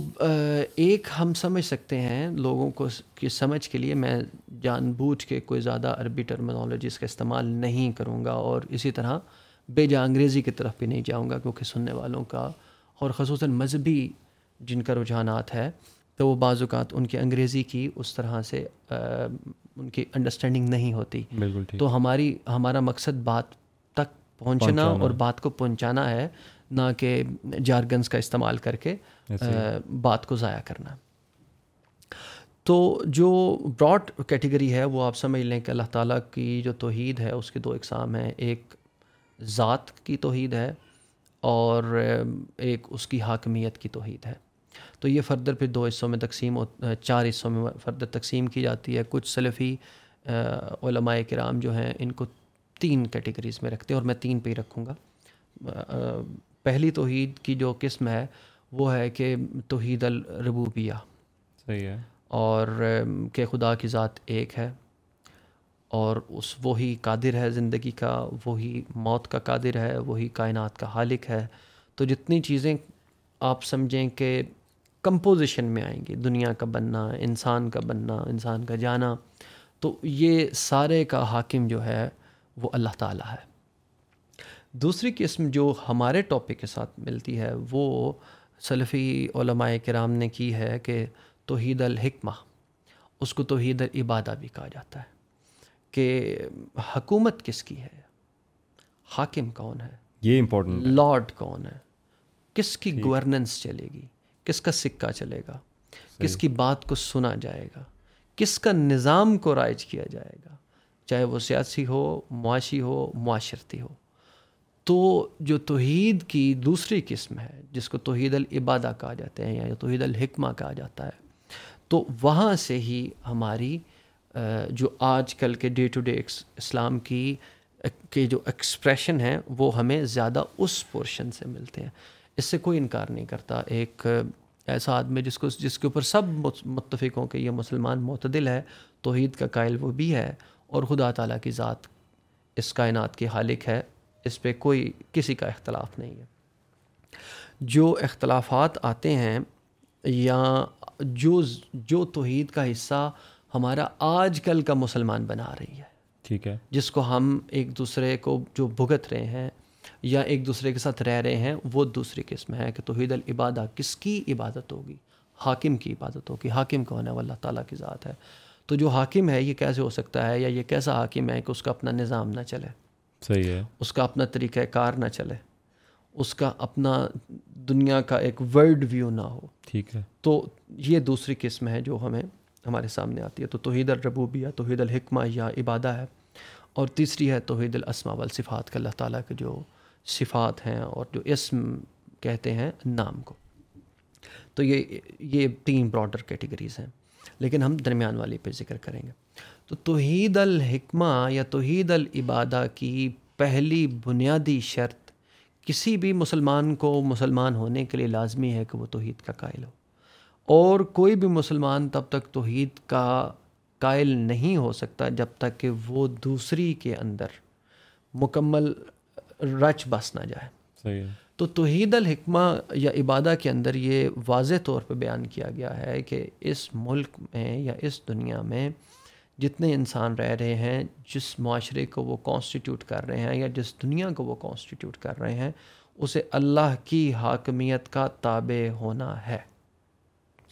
ایک ہم سمجھ سکتے ہیں لوگوں کو کی سمجھ کے لیے، میں جان بوجھ کے کوئی زیادہ عربی ٹرمنالوجیز کا استعمال نہیں کروں گا اور اسی طرح بے جا انگریزی کی طرف بھی نہیں جاؤں گا کیونکہ سننے والوں کا اور خصوصاً مذہبی جن کا رجحانات ہے تو وہ بعض اوقات ان کی انگریزی کی اس طرح سے ان کی انڈرسٹینڈنگ نہیں ہوتی۔ تو ہماری ہمارا مقصد بات تک پہنچنا اور بات کو پہنچانا ہے نہ کہ جارگنس کا استعمال کر کے بات کو ضائع کرنا۔ تو جو براڈ کیٹیگری ہے وہ آپ سمجھ لیں کہ اللہ تعالیٰ کی جو توحید ہے اس کے دو اقسام ہیں۔ ایک ذات کی توحید ہے اور ایک اس کی حاکمیت کی توحید ہے۔ تو یہ فردر پھر دو حصوں میں تقسیم چار حصوں میں فردر تقسیم کی جاتی ہے۔ کچھ سلفی علماء کرام جو ہیں ان کو تین کیٹیگریز میں رکھتے ہیں اور میں تین پہ ہی رکھوں گا۔ پہلی توحید کی جو قسم ہے وہ ہے کہ توحید الربوبیہ۔ صحیح ہے۔ اور کہ خدا کی ذات ایک ہے۔ اور اس وہی قادر ہے زندگی کا، وہی موت کا قادر ہے، وہی کائنات کا حالق ہے۔ تو جتنی چیزیں آپ سمجھیں کہ کمپوزیشن میں آئیں گی، دنیا کا بننا، انسان کا بننا، انسان کا جانا، تو یہ سارے کا حاکم جو ہے وہ اللہ تعالیٰ ہے۔ دوسری قسم جو ہمارے ٹاپک کے ساتھ ملتی ہے وہ سلفی علماء کرام نے کی ہے کہ توحید الحکمہ، اس کو توحید العبادہ بھی کہا جاتا ہے۔ کہ حکومت کس کی ہے؟ حاکم کون ہے؟ یہ امپورٹنٹ لارڈ کون ہے؟ کس کی گورننس چلے گی؟ کس کا سکہ چلے گا؟ کس کی بات کو سنا جائے گا؟ کس کا نظام کو رائج کیا جائے گا؟ چاہے وہ سیاسی ہو معاشی ہو معاشرتی ہو۔ تو جو توحید کی دوسری قسم ہے جس کو توحید العبادہ کہا جاتے ہیں یا توحید الحکمہ کہا جاتا ہے تو وہاں سے ہی ہماری جو آج کل کے ڈے ٹو ڈے اسلام کی، کے جو ایکسپریشن ہیں، وہ ہمیں زیادہ اس پورشن سے ملتے ہیں۔ اس سے کوئی انکار نہیں کرتا۔ ایک ایسا آدمی جس کو، جس کے اوپر سب متفق ہوں کہ یہ مسلمان معتدل ہے، توحید کا قائل وہ بھی ہے اور خدا تعالیٰ کی ذات اس کائنات کی حالق ہے، اس پہ کوئی کسی کا اختلاف نہیں ہے۔ جو اختلافات آتے ہیں یا جو جو توحید کا حصہ ہمارا آج کل کا مسلمان بنا رہی ہے۔ ٹھیک ہے۔ جس کو ہم ایک دوسرے کو جو بھگت رہے ہیں یا ایک دوسرے کے ساتھ رہ رہے ہیں وہ دوسری قسم ہے کہ توحید العبادہ کس کی عبادت ہوگی؟ حاکم کی عبادت ہوگی۔ حاکم کون ہے؟ وہ اللہ تعالیٰ کی ذات ہے۔ تو جو حاکم ہے یہ کیسے ہو سکتا ہے؟ یا یہ کیسا حاکم ہے کہ اس کا اپنا نظام نہ چلے؟ صحیح ہے۔ اس کا اپنا طریقہ کار نہ چلے۔ اس کا اپنا دنیا کا ایک ورلڈ ویو نہ ہو۔ ٹھیک ہے۔ تو یہ دوسری قسم ہے جو ہمیں ہمارے سامنے آتی ہے۔ تو توحید الربوبیہ، توحید الحکمہ یا عبادہ ہے۔ اور تیسری ہے توحید الاسما والصفات کا اللہ تعالیٰ کے جو صفات ہیں اور جو اسم کہتے ہیں نام کو۔ تو یہ یہ تین براڈر کیٹیگریز ہیں۔ لیکن ہم درمیان والی پہ ذکر کریں گے۔ تو توحید الحکمہ یا توحید العبادہ کی پہلی بنیادی شرط کسی بھی مسلمان کو مسلمان ہونے کے لیے لازمی ہے کہ وہ توحید کا قائل ہو۔ اور کوئی بھی مسلمان تب تک توحید کا قائل نہیں ہو سکتا جب تک کہ وہ دوسری کے اندر مکمل رچ بس نہ جائے۔ صحیح تو توحید الحکمہ یا عبادہ کے اندر یہ واضح طور پہ بیان کیا گیا ہے کہ اس ملک میں یا اس دنیا میں جتنے انسان رہ رہے ہیں جس معاشرے کو وہ کانسٹیٹیوٹ کر رہے ہیں یا جس دنیا کو وہ کانسٹیٹیوٹ کر رہے ہیں اسے اللہ کی حاکمیت کا تابع ہونا ہے۔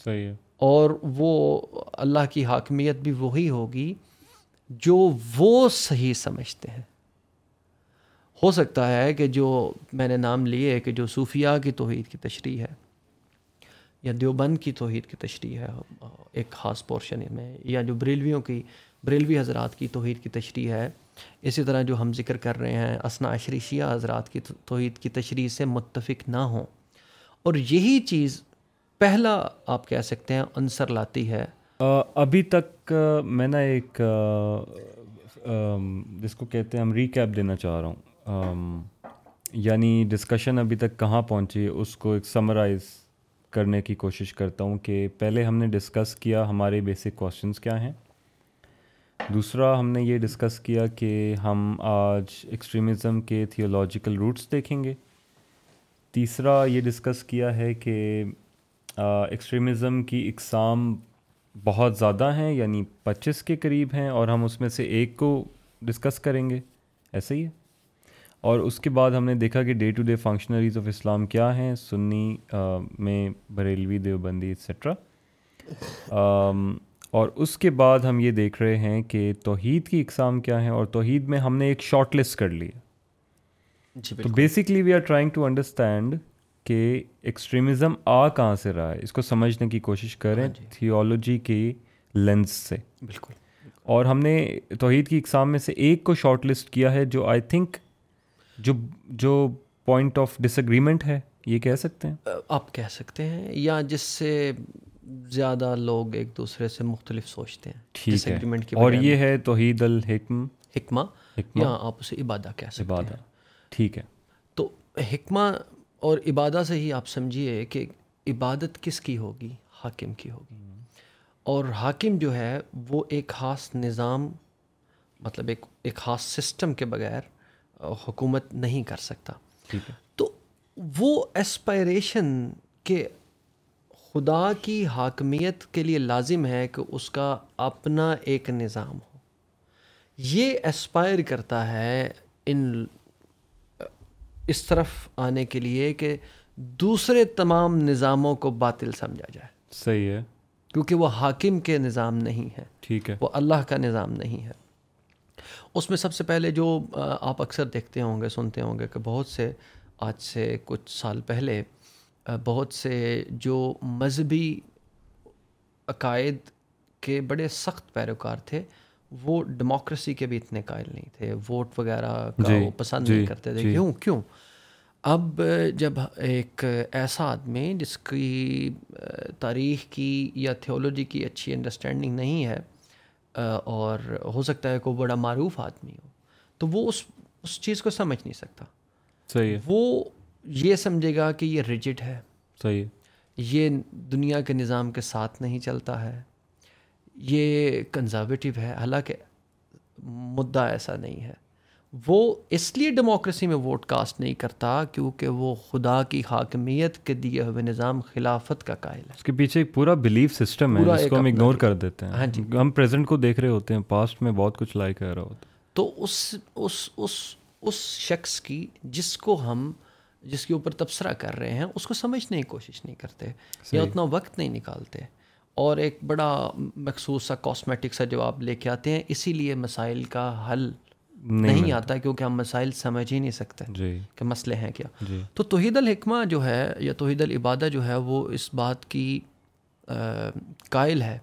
صحیح ہے۔ اور وہ اللہ کی حاکمیت بھی وہی ہوگی جو وہ صحیح سمجھتے ہیں۔ ہو سکتا ہے کہ جو میں نے نام لیے کہ جو صوفیہ کی توحید کی تشریح ہے یا دیوبند کی توحید کی تشریح ہے، ایک خاص پورشن میں، یا جو بریلویوں کی، بریلوی حضرات کی توحید کی تشریح ہے۔ اسی طرح جو ہم ذکر کر رہے ہیں اسنا عشری شیعہ حضرات کی توحید کی تشریح سے متفق نہ ہوں۔ اور یہی چیز پہلا آپ کہہ سکتے ہیں عنصر لاتی ہے۔ ابھی تک میں نا ایک جس کو کہتے ہیں ہم ریکیپ دینا چاہ رہا ہوں۔ یعنی ڈسکشن ابھی تک کہاں پہنچی، اس کو ایک سمرائز کرنے کی کوشش کرتا ہوں کہ پہلے ہم نے ڈسکس کیا ہمارے بیسک کوشچنس کیا ہیں۔ دوسرا، ہم نے یہ ڈسکس کیا کہ ہم آج ایکسٹریمزم کے تھیولوجیکل روٹس دیکھیں گے۔ تیسرا، یہ ڈسکس کیا ہے کہ ایکسٹریمزم کی اقسام بہت زیادہ ہیں یعنی پچیس کے قریب ہیں اور ہم اس میں سے ایک کو ڈسکس کریں گے۔ ایسا ہی ہے۔ اور اس کے بعد ہم نے دیکھا کہ day to day functionaries of Islam کیا ہیں سنی میں بریلوی دیوبندی ایٹسٹرا اور اس کے بعد ہم یہ دیکھ رہے ہیں کہ توحید کی اقسام کیا ہیں اور توحید میں ہم نے ایک شارٹ لسٹ کر لی ہے basically we are trying to understand کہ ایکسٹریمزم آ کہاں سے رہا ہے؟ اس کو سمجھنے کی کوشش کریں تھیولوجی ہاں کی لینس سے۔ بالکل۔ اور ہم نے توحید کی اقسام میں سے ایک کو شارٹ لسٹ کیا ہے جو آئی تھنک جو جو پوائنٹ آف ڈس اگریمنٹ ہے یہ کہہ سکتے ہیں؟ آپ کہہ سکتے ہیں یا جس سے زیادہ لوگ ایک دوسرے سے مختلف سوچتے ہیں۔ ٹھیک ہے۔ اور یہ ہے توحید الحکم۔ حکمہ۔ یا آپ اسے عبادہ کہہ سکتے عبادہ۔ ٹھیک ہے۔ تو حکمہ اور عبادہ سے ہی آپ سمجھیے کہ عبادت کس کی ہوگی؟ حاکم کی ہوگی۔ اور حاکم جو ہے وہ ایک خاص نظام مطلب ایک ایک خاص سسٹم کے بغیر حکومت نہیں کر سکتا۔ تو وہ اسپائریشن کہ خدا کی حاکمیت کے لیے لازم ہے کہ اس کا اپنا ایک نظام ہو۔ یہ اسپائر کرتا ہے ان اس طرف آنے کے لیے کہ دوسرے تمام نظاموں کو باطل سمجھا جائے۔ صحیح ہے۔ کیونکہ وہ حاکم کے نظام نہیں ہے ٹھیک ہے۔ وہ اللہ کا نظام نہیں ہے۔ اس میں سب سے پہلے جو آپ اکثر دیکھتے ہوں گے سنتے ہوں گے کہ بہت سے آج سے کچھ سال پہلے بہت سے جو مذہبی عقائد کے بڑے سخت پیروکار تھے وہ ڈیموکریسی کے بھی اتنے قائل نہیں تھے ووٹ وغیرہ کا جی، وہ پسند نہیں جی، کرتے تھے۔ جی۔ کیوں؟ کیوں؟ اب جب ایک ایسا آدمی جس کی تاریخ کی یا تھیولوجی کی اچھی انڈرسٹینڈنگ نہیں ہے اور ہو سکتا ہے کوئی بڑا معروف آدمی ہو تو وہ اس اس چیز کو سمجھ نہیں سکتا۔ صحیح وہ یہ سمجھے گا کہ یہ ریجڈ ہے۔ صحیح یہ دنیا کے نظام کے ساتھ نہیں چلتا ہے۔ یہ کنزرویٹو ہے حالانکہ مدعا ایسا نہیں ہے۔ وہ اس لیے ڈیموکریسی میں ووٹ کاسٹ نہیں کرتا کیونکہ وہ خدا کی حاکمیت کے دیے ہوئے نظام خلافت کا قائل ہے۔ اس کے پیچھے ایک پورا بلیف سسٹم ہے جس کو ہم اگنور کر دیتے ہیں۔ ہاں جی۔ ہم پریزنٹ کو دیکھ رہے ہوتے ہیں پاسٹ میں بہت کچھ لائک کر رہا ہوتا تو اس اس اس اس شخص کی جس کو ہم جس کے اوپر تبصرہ کر رہے ہیں اس کو سمجھنے کی کوشش نہیں کرتے یا اتنا وقت نہیں نکالتے۔ اور ایک بڑا مخصوص سا کاسمیٹک سا جواب لے کے آتے ہیں۔ اسی لیے مسائل کا حل نہیں آتا کیونکہ ہم مسائل سمجھ ہی نہیں سکتے جی۔ کہ مسئلے ہیں کیا۔ جی۔ تو توحید الحکمہ جو ہے یا توحید العبادہ جو ہے وہ اس بات کی قائل ہے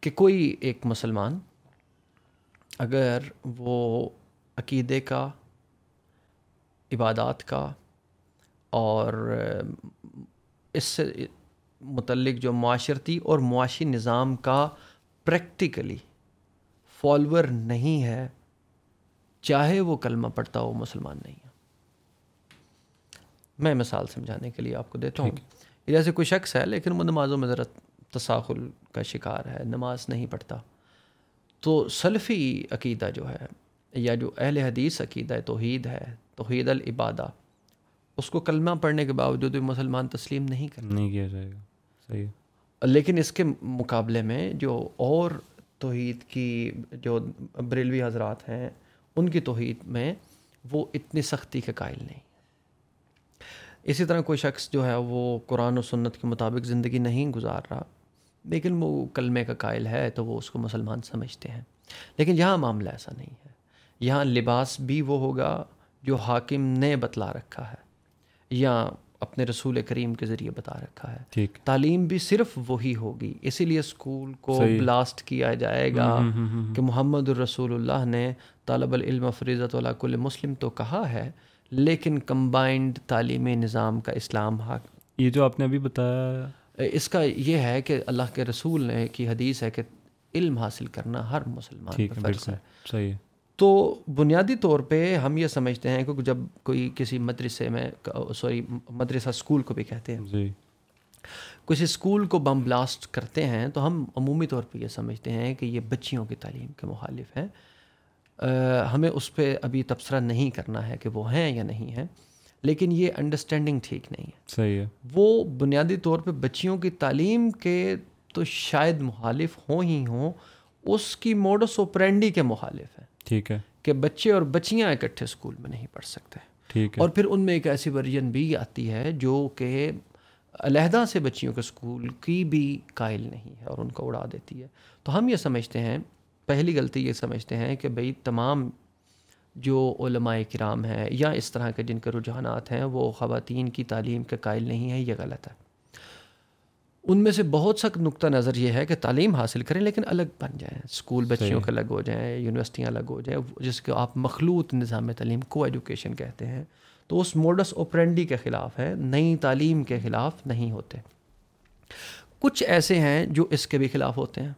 کہ کوئی ایک مسلمان اگر وہ عقیدے کا عبادات کا اور اس سے متعلق جو معاشرتی اور معاشی نظام کا پریکٹیکلی فالوور نہیں ہے چاہے وہ کلمہ پڑھتا ہو مسلمان نہیں ہے۔ میں مثال سمجھانے کے لیے آپ کو دیتا ہوں۔ جیسے کوئی شخص ہے لیکن وہ نمازوں میں ذرا تساخل کا شکار ہے نماز نہیں پڑھتا۔ تو سلفی عقیدہ جو ہے یا جو اہل حدیث عقیدہ توحید ہے توحید العبادہ اس کو کلمہ پڑھنے کے باوجود بھی مسلمان تسلیم نہیں کر نہیں کیا جائے گا۔ لیکن اس کے مقابلے میں جو اور توحید کی جو بریلوی حضرات ہیں، ان کی توحید میں وہ اتنی سختی کے قائل نہیں۔ اسی طرح کوئی شخص جو ہے وہ قرآن و سنت کے مطابق زندگی نہیں گزار رہا، لیکن وہ کلمے کا قائل ہے تو وہ اس کو مسلمان سمجھتے ہیں۔ لیکن یہاں معاملہ ایسا نہیں ہے۔ یہاں لباس بھی وہ ہوگا جو حاکم نے بتلا رکھا ہے۔ یا اپنے رسول کریم کے ذریعے بتا رکھا ہے۔ تعلیم بھی صرف وہی ہوگی اسی لیے اسکول کو بلاسٹ کیا جائے گا کہ محمد الرسول اللہ نے طالب العلم فریضت اللہ کل مسلم تو کہا ہے لیکن کمبائنڈ تعلیمی نظام کا اسلام حق۔ یہ جو آپ نے ابھی بتایا۔ اس کا یہ ہے کہ اللہ کے رسول نے کی حدیث ہے کہ علم حاصل کرنا ہر مسلمان پر فرض ہے۔ صحیح۔ تو بنیادی طور پہ ہم یہ سمجھتے ہیں کہ جب کوئی کسی مدرسے میں سوری مدرسہ اسکول کو بھی کہتے ہیں۔ جی۔ کسی اسکول کو بم بلاسٹ کرتے ہیں تو ہم عمومی طور پہ یہ سمجھتے ہیں کہ یہ بچیوں کی تعلیم کے مخالف ہیں۔ ہمیں اس پہ ابھی تبصرہ نہیں کرنا ہے کہ وہ ہیں یا نہیں ہیں لیکن یہ انڈرسٹینڈنگ ٹھیک نہیں ہے۔ صحیح ہے۔ وہ بنیادی طور پہ بچیوں کی تعلیم کے تو شاید مخالف ہوں ہی ہوں اس کی موڈس اوپرینڈی کے مخالف ہیں۔ ٹھیک ہے۔ کہ بچے اور بچیاں اکٹھے اسکول میں نہیں پڑھ سکتے۔ ٹھیک اور پھر ان میں ایک ایسی ورژن بھی آتی ہے جو کہ علیحدہ سے بچیوں کے اسکول کی بھی قائل نہیں ہے اور ان کو اڑا دیتی ہے۔ تو ہم یہ سمجھتے ہیں پہلی غلطی یہ سمجھتے ہیں کہ بھئی تمام جو علماء کرام ہیں یا اس طرح کے جن کے رجحانات ہیں وہ خواتین کی تعلیم کے قائل نہیں ہیں یہ غلط ہے۔ ان میں سے بہت سخت نقطہ نظر یہ ہے کہ تعلیم حاصل کریں لیکن الگ بن جائیں۔ اسکول بچیوں کے الگ ہو جائیں یونیورسٹیاں الگ ہو جائیں جس کو آپ مخلوط نظام تعلیم کو ایجوکیشن کہتے ہیں۔ تو اس موڈس اوپرینڈی کے خلاف ہے نئی تعلیم کے خلاف نہیں ہوتے۔ کچھ ایسے ہیں جو اس کے بھی خلاف ہوتے ہیں۔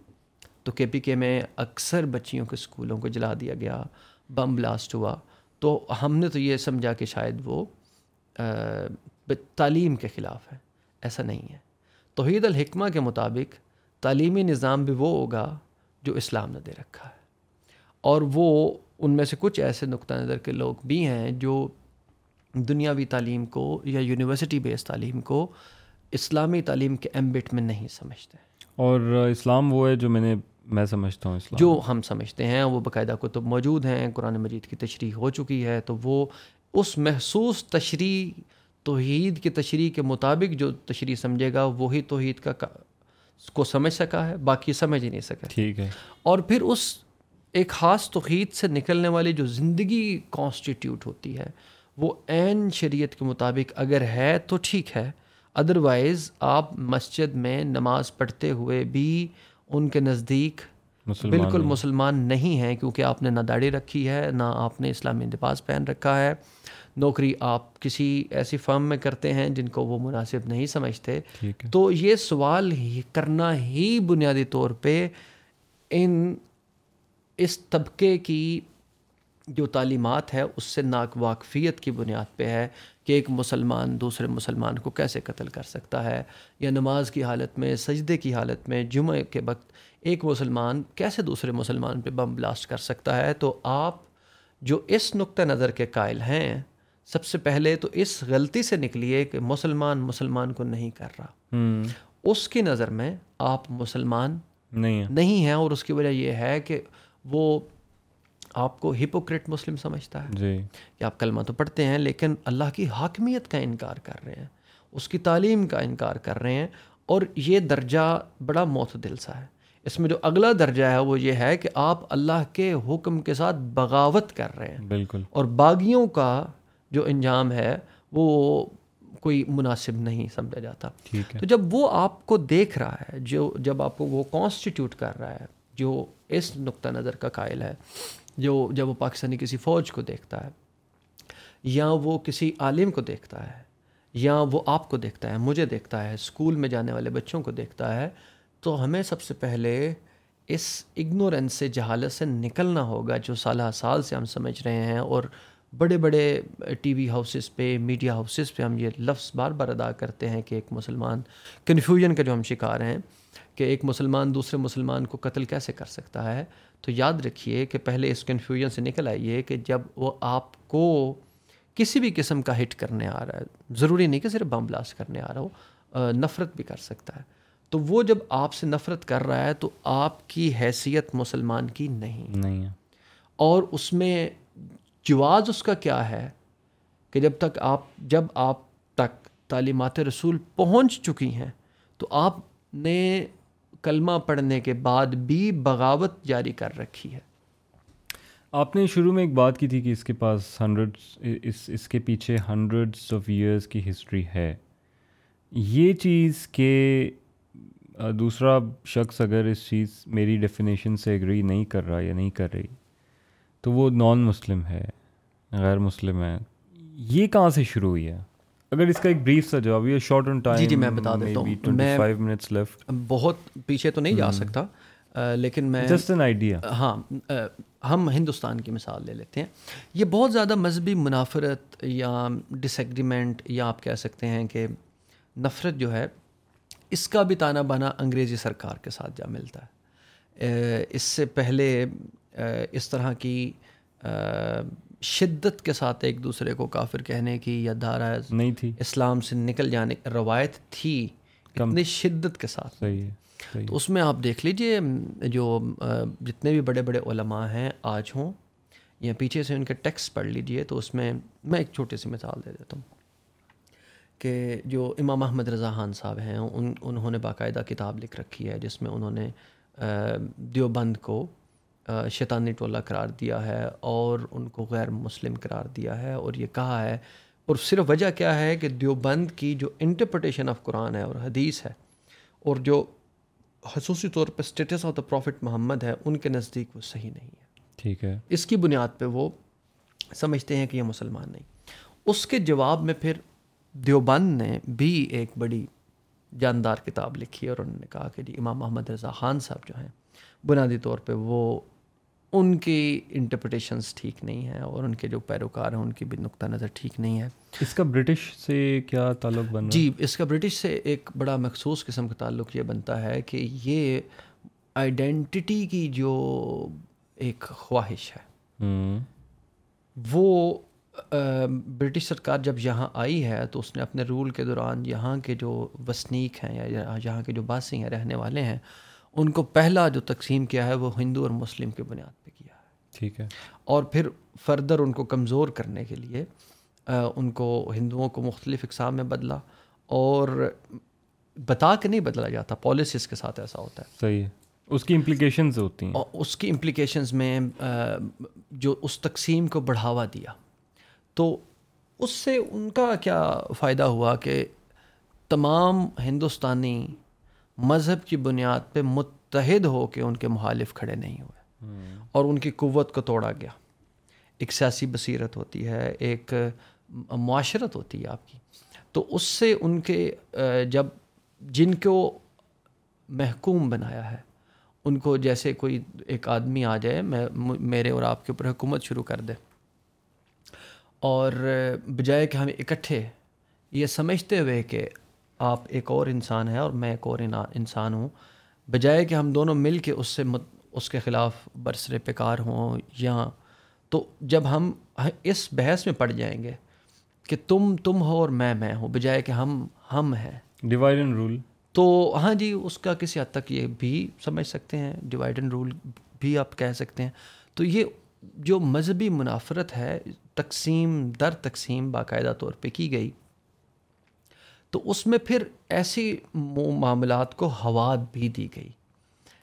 تو کے پی کے میں اکثر بچیوں کے اسکولوں کو جلا دیا گیا بم بلاسٹ ہوا۔ تو ہم نے تو یہ سمجھا کہ شاید وہ تعلیم کے خلاف ہے۔ ایسا نہیں ہے۔ توحید الحکمہ کے مطابق تعلیمی نظام بھی وہ ہوگا جو اسلام نے دے رکھا ہے۔ اور وہ ان میں سے کچھ ایسے نقطہ نظر کے لوگ بھی ہیں جو دنیاوی تعلیم کو یا یونیورسٹی بیس تعلیم کو اسلامی تعلیم کے ایمبٹ میں نہیں سمجھتے۔ اور اسلام وہ ہے جو میں نے میں سمجھتا ہوں اسلام۔ جو ہم سمجھتے ہیں وہ باقاعدہ کتب موجود ہیں قرآن مجید کی تشریح ہو چکی ہے تو وہ اس محسوس تشریح توحید کی تشریح کے مطابق جو تشریح سمجھے گا وہی توحید کا کو سمجھ سکا ہے باقی سمجھ ہی نہیں سکا۔ ٹھیک ہے۔ اور پھر اس ایک خاص توحید سے نکلنے والی جو زندگی کانسٹیٹیوٹ ہوتی ہے وہ عین شریعت کے مطابق اگر ہے تو ٹھیک ہے۔ ادروائز آپ مسجد میں نماز پڑھتے ہوئے بھی ان کے نزدیک بالکل مسلمان نہیں ہیں کیونکہ آپ نے نہ داڑھی رکھی ہے نہ آپ نے اسلامی لباس پہن رکھا ہے۔ نوکری آپ کسی ایسی فرم میں کرتے ہیں جن کو وہ مناسب نہیں سمجھتے تو یہ سوال ہی کرنا ہی بنیادی طور پہ ان اس طبقے کی جو تعلیمات ہے اس سے ناک واقفیت کی بنیاد پہ ہے کہ ایک مسلمان دوسرے مسلمان کو کیسے قتل کر سکتا ہے یا نماز کی حالت میں سجدے کی حالت میں جمعہ کے وقت ایک مسلمان کیسے دوسرے مسلمان پہ بم بلاسٹ کر سکتا ہے؟ تو آپ جو اس نقطہ نظر کے قائل ہیں سب سے پہلے تو اس غلطی سے نکلیے کہ مسلمان مسلمان کو نہیں کر رہا۔ اس کی نظر میں آپ مسلمان نہیں نہیں ہیں اور اس کی وجہ یہ ہے کہ وہ آپ کو ہپوکریٹ مسلم سمجھتا ہے۔ جی۔ کہ آپ کلمہ تو پڑھتے ہیں لیکن اللہ کی حاکمیت کا انکار کر رہے ہیں۔ اس کی تعلیم کا انکار کر رہے ہیں اور یہ درجہ بڑا معتدل سا ہے۔ اس میں جو اگلا درجہ ہے وہ یہ ہے کہ آپ اللہ کے حکم کے ساتھ بغاوت کر رہے ہیں۔ بالکل۔ اور باغیوں کا جو انجام ہے وہ کوئی مناسب نہیں سمجھا جاتا۔ تو جب وہ آپ کو دیکھ رہا ہے جو جب آپ کو وہ کانسٹیٹیوٹ کر رہا ہے جو اس نقطہ نظر کا قائل ہے جو جب وہ پاکستانی کسی فوج کو دیکھتا ہے یا وہ کسی عالم کو دیکھتا ہے یا وہ آپ کو دیکھتا ہے مجھے دیکھتا ہے اسکول میں جانے والے بچوں کو دیکھتا ہے تو ہمیں سب سے پہلے اس اگنورینس سے جہالت سے نکلنا ہوگا جو سالہ سال سے ہم سمجھ رہے ہیں اور بڑے بڑے ٹی وی ہاؤسز پہ میڈیا ہاؤسز پہ ہم یہ لفظ بار بار ادا کرتے ہیں کہ ایک مسلمان کنفیوژن کا جو ہم شکار ہیں کہ ایک مسلمان دوسرے مسلمان کو قتل کیسے کر سکتا ہے؟ تو یاد رکھیے کہ پہلے اس کنفیوژن سے نکل آئیے کہ جب وہ آپ کو کسی بھی قسم کا ہٹ کرنے آ رہا ہے ضروری نہیں کہ صرف بم بلاسٹ کرنے آ رہا ہو نفرت بھی کر سکتا ہے۔ تو وہ جب آپ سے نفرت کر رہا ہے تو آپ کی حیثیت مسلمان کی نہیں نہیں ہے۔ اور اس میں جواز اس کا کیا ہے کہ جب تک آپ جب آپ تک تعلیمات رسول پہنچ چکی ہیں، تو آپ نے کلمہ پڑھنے کے بعد بھی بغاوت جاری کر رکھی ہے۔ آپ نے شروع میں ایک بات کی تھی کہ اس کے پاس ہنڈریڈ اس اس کے پیچھے ہنڈریڈس آف ایئرس کی ہسٹری ہے۔ یہ چیز کہ دوسرا شخص اگر اس چیز میری ڈیفینیشن سے اگری نہیں کر رہا یا نہیں کر رہی تو وہ نان مسلم ہے غیر مسلم ہے۔ یہ کہاں سے شروع ہوئی ہے؟ اگر اس کا ایک بریف سا جواب یہ شارٹ آن ٹائم جی جی میں بتا دیتا ہوں۔ میں منٹس لیفٹ بہت پیچھے تو نہیں جا سکتا لیکن میں جسٹ این آئیڈیا ہاں ہم ہندوستان کی مثال لے لیتے ہیں۔ یہ بہت زیادہ مذہبی منافرت یا ڈس ایگریمنٹ یا آپ کہہ سکتے ہیں کہ نفرت جو ہے اس کا بھی تانا بانا انگریزی سرکار کے ساتھ جا ملتا ہے۔ اس سے پہلے اس طرح کی شدت کے ساتھ ایک دوسرے کو کافر کہنے کی یا دھارا نہیں تھی۔ اسلام سے نکل جانے کی روایت تھی اتنی شدت کے ساتھ۔ صحیح ہے تو اس میں آپ دیکھ لیجیے جو جتنے بھی بڑے بڑے علماء ہیں آج ہوں یا پیچھے سے ان کے ٹیکس پڑھ لیجیے تو اس میں میں ایک چھوٹی سی مثال دے دیتا ہوں کہ جو امام احمد رضا خان صاحب ہیں ان انہوں نے باقاعدہ کتاب لکھ رکھی ہے جس میں انہوں نے دیوبند کو شیطانی ٹولہ قرار دیا ہے اور ان کو غیر مسلم قرار دیا ہے اور یہ کہا ہے اور صرف وجہ کیا ہے کہ دیوبند کی جو انٹرپریٹیشن آف قرآن ہے اور حدیث ہے اور جو خصوصی طور پہ status of the prophet Muhammad ہے ان کے نزدیک وہ صحیح نہیں ہے۔ ٹھیک ہے۔ اس کی بنیاد پہ وہ سمجھتے ہیں کہ یہ مسلمان نہیں۔ اس کے جواب میں پھر دیوبند نے بھی ایک بڑی جاندار کتاب لکھی اور انہوں نے کہا کہ جی امام محمد رضا خان صاحب جو ہیں بنیادی طور پہ وہ ان کی انٹرپریٹیشنس ٹھیک نہیں ہیں اور ان کے جو پیروکار ہیں ان کی بھی نقطہ نظر ٹھیک نہیں ہے۔ اس کا برٹش سے کیا تعلق بن جی اس کا برٹش سے ایک بڑا مخصوص قسم کا تعلق یہ بنتا ہے کہ یہ آئیڈینٹی کی جو ایک خواہش ہے۔ وہ برٹش سرکار جب یہاں آئی ہے تو اس نے اپنے رول کے دوران یہاں کے جو وسنیک ہیں یا یہاں کے جو باسی ہیں رہنے والے ہیں ان کو پہلا جو تقسیم کیا ہے وہ ہندو اور مسلم کی بنیاد پہ کیا ہے۔ ٹھیک ہے۔ اور پھر فردر ان کو کمزور کرنے کے لیے ان کو ہندوؤں کو مختلف اقسام میں بدلا اور بتا کے نہیں بدلا جاتا پالیسیز کے ساتھ ایسا ہوتا ہے۔ صحیح ہے۔ اس کی امپلیکیشنز ہوتی ہیں۔ اس کی امپلیکیشنز میں جو اس تقسیم کو بڑھاوا دیا۔ تو اس سے ان کا کیا فائدہ ہوا کہ تمام ہندوستانی مذہب کی بنیاد پہ متحد ہو کے ان کے مخالف کھڑے نہیں ہوئے۔ اور ان کی قوت کو توڑا گیا۔ ایک سیاسی بصیرت ہوتی ہے، ایک معاشرت ہوتی ہے آپ کی۔ تو اس سے ان کے، جب جن کو محکوم بنایا ہے، ان کو جیسے کوئی ایک آدمی آ جائے، میں، میرے اور آپ کے اوپر حکومت شروع کر دے۔ اور بجائے کہ ہم اکٹھے، یہ سمجھتے ہوئے کہ آپ ایک اور انسان ہیں اور میں ایک اور انسان ہوں۔ بجائے کہ ہم دونوں مل کے اس سے اس کے خلاف برسر پکار ہوں یا تو جب ہم اس بحث میں پڑ جائیں گے کہ تم تم ہو اور میں میں ہوں بجائے کہ ہم ہم ہیں۔ ڈیوائڈ اینڈ رول تو ہاں جی اس کا کسی حد تک یہ بھی سمجھ سکتے ہیں ڈیوائڈ اینڈ رول بھی آپ کہہ سکتے ہیں۔ تو یہ جو مذہبی منافرت ہے تقسیم در تقسیم باقاعدہ طور پہ کی گئی۔ تو اس میں پھر ایسی معاملات کو ہوا بھی دی گئی۔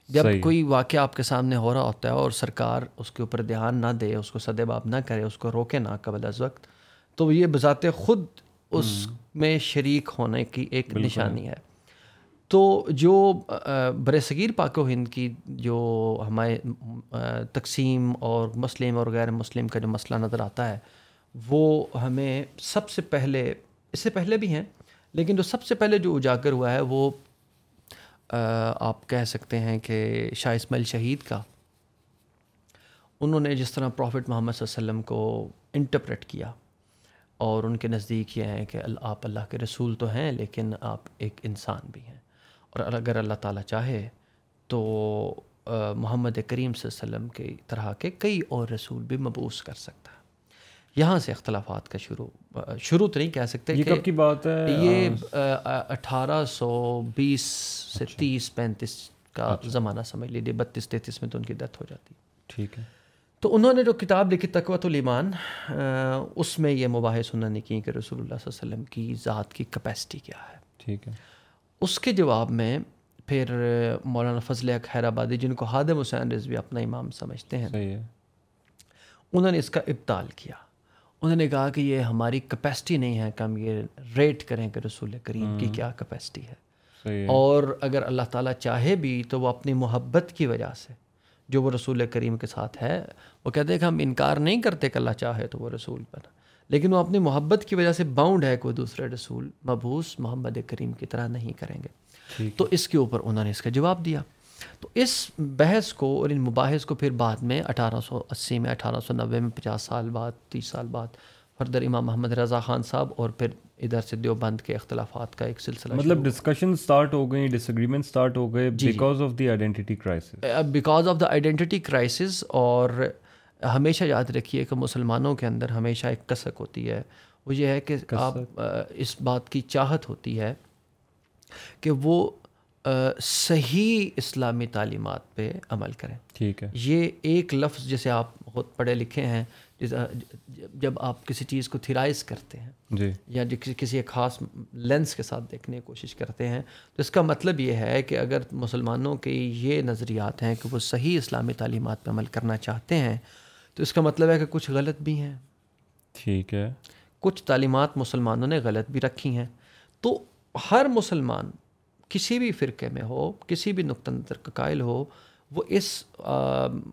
جب کوئی واقعہ آپ کے سامنے ہو رہا ہوتا ہے اور سرکار اس کے اوپر دھیان نہ دے اس کو باب نہ کرے اس کو روکے نہ قبل از وقت تو یہ بذات خود اس میں شریک ہونے کی ایک نشانی ہے۔ تو جو بر صغیر پاک و ہند کی جو ہمارے تقسیم اور مسلم اور غیر مسلم کا جو مسئلہ نظر آتا ہے وہ ہمیں سب سے پہلے اس سے پہلے بھی ہیں لیکن جو سب سے پہلے جو اجاگر ہوا ہے وہ آپ کہہ سکتے ہیں کہ شاہ اسماعیل شہید کا، انہوں نے جس طرح پروفٹ محمد صلی اللہ علیہ وسلم کو انٹرپریٹ کیا اور ان کے نزدیک یہ ہیں کہ آپ اللہ کے رسول تو ہیں لیکن آپ ایک انسان بھی ہیں۔ اور اگر اللہ تعالیٰ چاہے تو محمد کریم صلی اللہ علیہ وسلم کی طرح کے کئی اور رسول بھی مبوس کر سکتا ہے۔ یہاں سے اختلافات کا شروع شروع تو نہیں کہہ سکتے یہ کب کی بات ہے؟ یہ اٹھارہ سو بیس سے اچھا۔ تیس پینتیس کا اچھا۔ زمانہ سمجھ لیجیے بتیس تینتیس میں تو ان کی ڈیتھ ہو جاتی۔ ٹھیک ہے۔ تو انہوں نے جو کتاب لکھی تقوت الایمان اس میں یہ مباحث انہوں نے کی کہ رسول اللہ صلی اللہ علیہ وسلم کی ذات کی کیپیسٹی کیا ہے۔ ٹھیک ہے۔ اس کے جواب میں پھر مولانا فضل خیر آبادی جن کو حادم حسین رضوی اپنا امام سمجھتے ہیں انہوں نے اس کا ابتال کیا۔ انہوں نے کہا کہ یہ ہماری کیپیسٹی نہیں ہے کہ ہم یہ ریٹ کریں کہ رسول کریم کی کیا کیپیسٹی ہے۔ اور اگر اللہ تعالیٰ چاہے بھی تو وہ اپنی محبت کی وجہ سے جو وہ رسول کریم کے ساتھ ہے وہ کہتے ہیں کہ ہم انکار نہیں کرتے کہ اللہ چاہے تو وہ رسول بنا۔ لیکن وہ اپنی محبت کی وجہ سے باؤنڈ ہے کوئی دوسرے رسول مبوس محمد کریم کی طرح نہیں کریں گے۔ تو اس کے اوپر انہوں نے اس کا جواب دیا۔ تو اس بحث کو اور ان مباحث کو پھر بعد میں اٹھارہ سو اسی میں اٹھارہ سو نوے میں پچاس سال بعد تیس سال بعد فردر امام محمد رضا خان صاحب اور پھر ادھر سے دیوبند کے اختلافات کا ایک سلسلہ مطلب ڈسکشن سٹارٹ ہو گئی ڈس اگریمنٹ سٹارٹ ہو گئے because of the identity crisis because of the identity crisis اور ہمیشہ یاد رکھیے کہ مسلمانوں کے اندر ہمیشہ ایک کسک ہوتی ہے۔ وہ یہ ہے کہ آپ اس بات کی چاہت ہوتی ہے کہ وہ صحیح اسلامی تعلیمات پہ عمل کریں۔ ٹھیک ہے۔ یہ ایک لفظ جیسے آپ بہت پڑھے لکھے ہیں جب آپ کسی چیز کو تھرائز کرتے ہیں جی۔ یا کسی ایک خاص لینس کے ساتھ دیکھنے کی کوشش کرتے ہیں تو اس کا مطلب یہ ہے کہ اگر مسلمانوں کے یہ نظریات ہیں کہ وہ صحیح اسلامی تعلیمات پہ عمل کرنا چاہتے ہیں تو اس کا مطلب ہے کہ کچھ غلط بھی ہیں۔ ٹھیک ہے۔ کچھ تعلیمات مسلمانوں نے غلط بھی رکھی ہیں۔ تو ہر مسلمان کسی بھی فرقے میں ہو کسی بھی نقطہ نظر کا قائل ہو وہ اس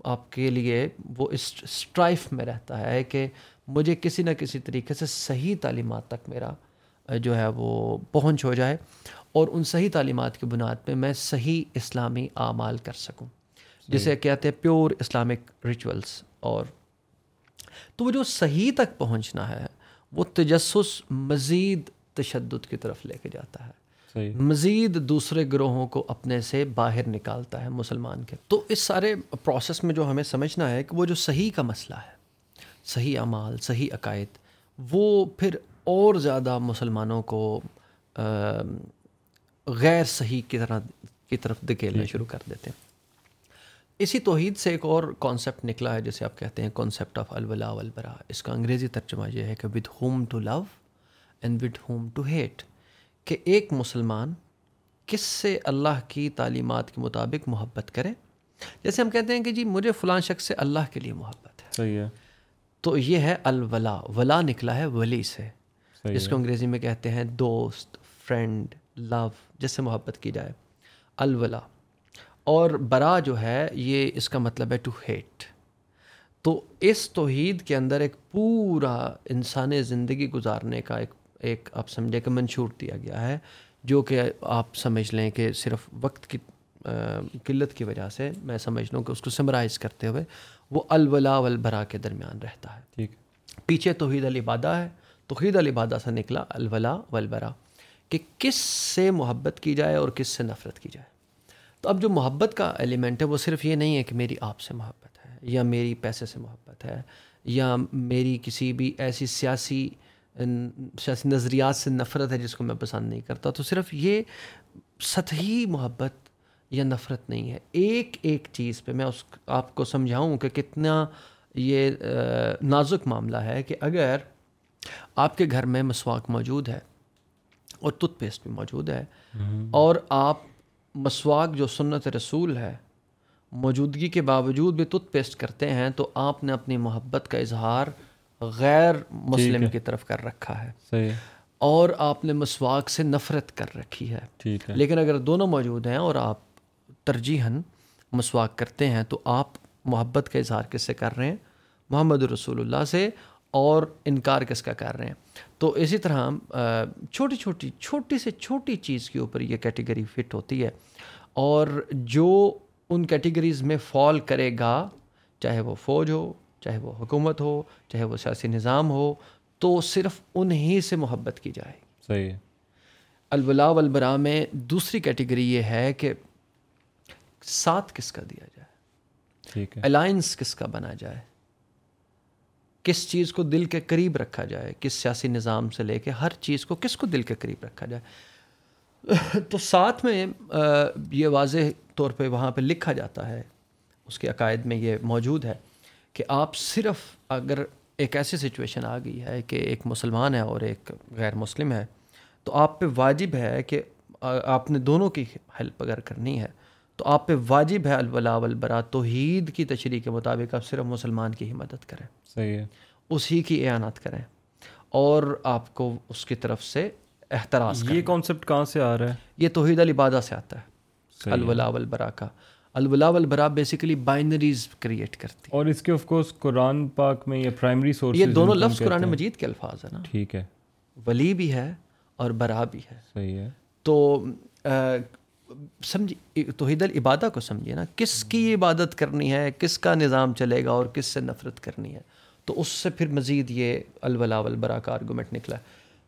آپ کے لیے وہ اس اسٹرائف میں رہتا ہے کہ مجھے کسی نہ کسی طریقے سے صحیح تعلیمات تک میرا جو ہے وہ پہنچ ہو جائے اور ان صحیح تعلیمات کی بنیاد پہ میں صحیح اسلامی اعمال کر سکوں۔ جسے کہتے ہیں پیور اسلامک ریچولس اور تو وہ جو صحیح تک پہنچنا ہے وہ تجسس مزید تشدد کی طرف لے کے جاتا ہے۔ مزید دوسرے گروہوں کو اپنے سے باہر نکالتا ہے مسلمان کے. تو اس سارے پروسیس میں جو ہمیں سمجھنا ہے کہ وہ جو صحیح کا مسئلہ ہے صحیح اعمال صحیح عقائد وہ پھر اور زیادہ مسلمانوں کو غیر صحیح کی طرح کی طرف دکیلنا شروع کر دیتے ہیں۔ اسی توحید سے ایک اور کانسیپٹ نکلا ہے جسے آپ کہتے ہیں کانسیپٹ آف الولا والبرا اس کا انگریزی ترجمہ یہ ہے کہ with whom to love and with whom to hate کہ ایک مسلمان کس سے اللہ کی تعلیمات کے مطابق محبت کرے؟ جیسے ہم کہتے ہیں کہ جی مجھے فلاں شخص سے اللہ کے لیے محبت ہے۔ صحیح ہے۔ تو یہ ہے الولا ولا نکلا ہے ولی سے۔ جس کو انگریزی میں کہتے ہیں دوست فرینڈ لو جس سے محبت کی جائے۔ الولا۔ اور برا جو ہے یہ اس کا مطلب ہے ٹو ہیٹ تو اس توحید کے اندر ایک پورا انسانی زندگی گزارنے کا ایک ایک آپ سمجھے کہ منشور دیا گیا ہے جو کہ آپ سمجھ لیں کہ صرف وقت کی قلت کی وجہ سے میں سمجھ لوں کہ اس کو سمرائز کرتے ہوئے وہ الولا والبرا کے درمیان رہتا ہے۔ ٹھیک۔ پیچھے توحید العبادہ ہے۔ توحید العبادہ سے نکلا الولا والبرا کہ کس سے محبت کی جائے اور کس سے نفرت کی جائے۔ تو اب جو محبت کا ایلیمنٹ ہے وہ صرف یہ نہیں ہے کہ میری آپ سے محبت ہے یا میری پیسے سے محبت ہے یا میری کسی بھی ایسی سیاسی سیاسی نظریات سے نفرت ہے جس کو میں پسند نہیں کرتا تو صرف یہ سطحی محبت یا نفرت نہیں ہے۔ ایک ایک چیز پہ میں اس آپ کو سمجھاؤں کہ کتنا یہ نازک معاملہ ہے کہ اگر آپ کے گھر میں مسواک موجود ہے اور ٹوتھ پیسٹ بھی موجود ہے اور آپ مسواک جو سنت رسول ہے موجودگی کے باوجود بھی ٹوتھ پیسٹ کرتے ہیں تو آپ نے اپنی محبت کا اظہار غیر مسلم کی طرف کر رکھا ہے۔ صحیح۔ اور آپ نے مسواک سے نفرت کر رکھی ہے۔ ٹھیک ہے۔ لیکن اگر دونوں موجود ہیں اور آپ ترجیحاً مسواک کرتے ہیں تو آپ محبت کا اظہار کس سے کر رہے ہیں؟ محمد رسول اللہ سے اور انکار کس کا کر رہے ہیں؟ تو اسی طرح چھوٹی چھوٹی چھوٹی سے چھوٹی چیز کے اوپر یہ کیٹیگری فٹ ہوتی ہے۔ اور جو ان کیٹیگریز میں فال کرے گا چاہے وہ فوج ہو چاہے وہ حکومت ہو چاہے وہ سیاسی نظام ہو تو صرف انہی سے محبت کی جائے صحیح الولا والبرا میں دوسری کیٹیگری یہ ہے کہ ساتھ کس کا دیا جائے؟ ٹھیک ہے۔ الائنس کس کا بنا جائے؟ کس چیز کو دل کے قریب رکھا جائے؟ کس سیاسی نظام سے لے کے ہر چیز کو کس کو دل کے قریب رکھا جائے؟ تو ساتھ میں یہ واضح طور پہ وہاں پہ لکھا جاتا ہے اس کے عقائد میں یہ موجود ہے۔ کہ آپ صرف اگر ایک ایسی سچویشن آ گئی ہے کہ ایک مسلمان ہے اور ایک غیر مسلم ہے تو آپ پہ واجب ہے کہ آپ نے دونوں کی ہیلپ اگر کرنی ہے تو آپ پہ واجب ہے الولا والبرا توحید کی تشریح کے مطابق آپ صرف مسلمان کی ہی مدد کریں۔ صحیح ہے۔ اسی کی اعانت کریں۔ اور آپ کو اس کی طرف سے احتراز یہ کانسیپٹ کہاں سے آ رہا ہے؟ یہ توحید العبادہ سے آتا ہے۔ الولا والبرا کا۔ الولا والبرا بیسیکلی بائنریز کریٹ کرتی اور اس کے آف کورس قرآن پاک میں یہ پرائمری سورس یہ دونوں لفظ قرآن مجید کے الفاظ ہیں نا۔ ٹھیک ہے۔ ولی بھی ہے اور برا بھی ہے۔ صحیح ہے۔ تو سمجھ توحید العبادہ کو سمجھیے نا۔ کس کی عبادت کرنی ہے کس کا نظام چلے گا اور کس سے نفرت کرنی ہے۔ تو اس سے پھر مزید یہ الولا والبرا کا آرگومنٹ نکلا۔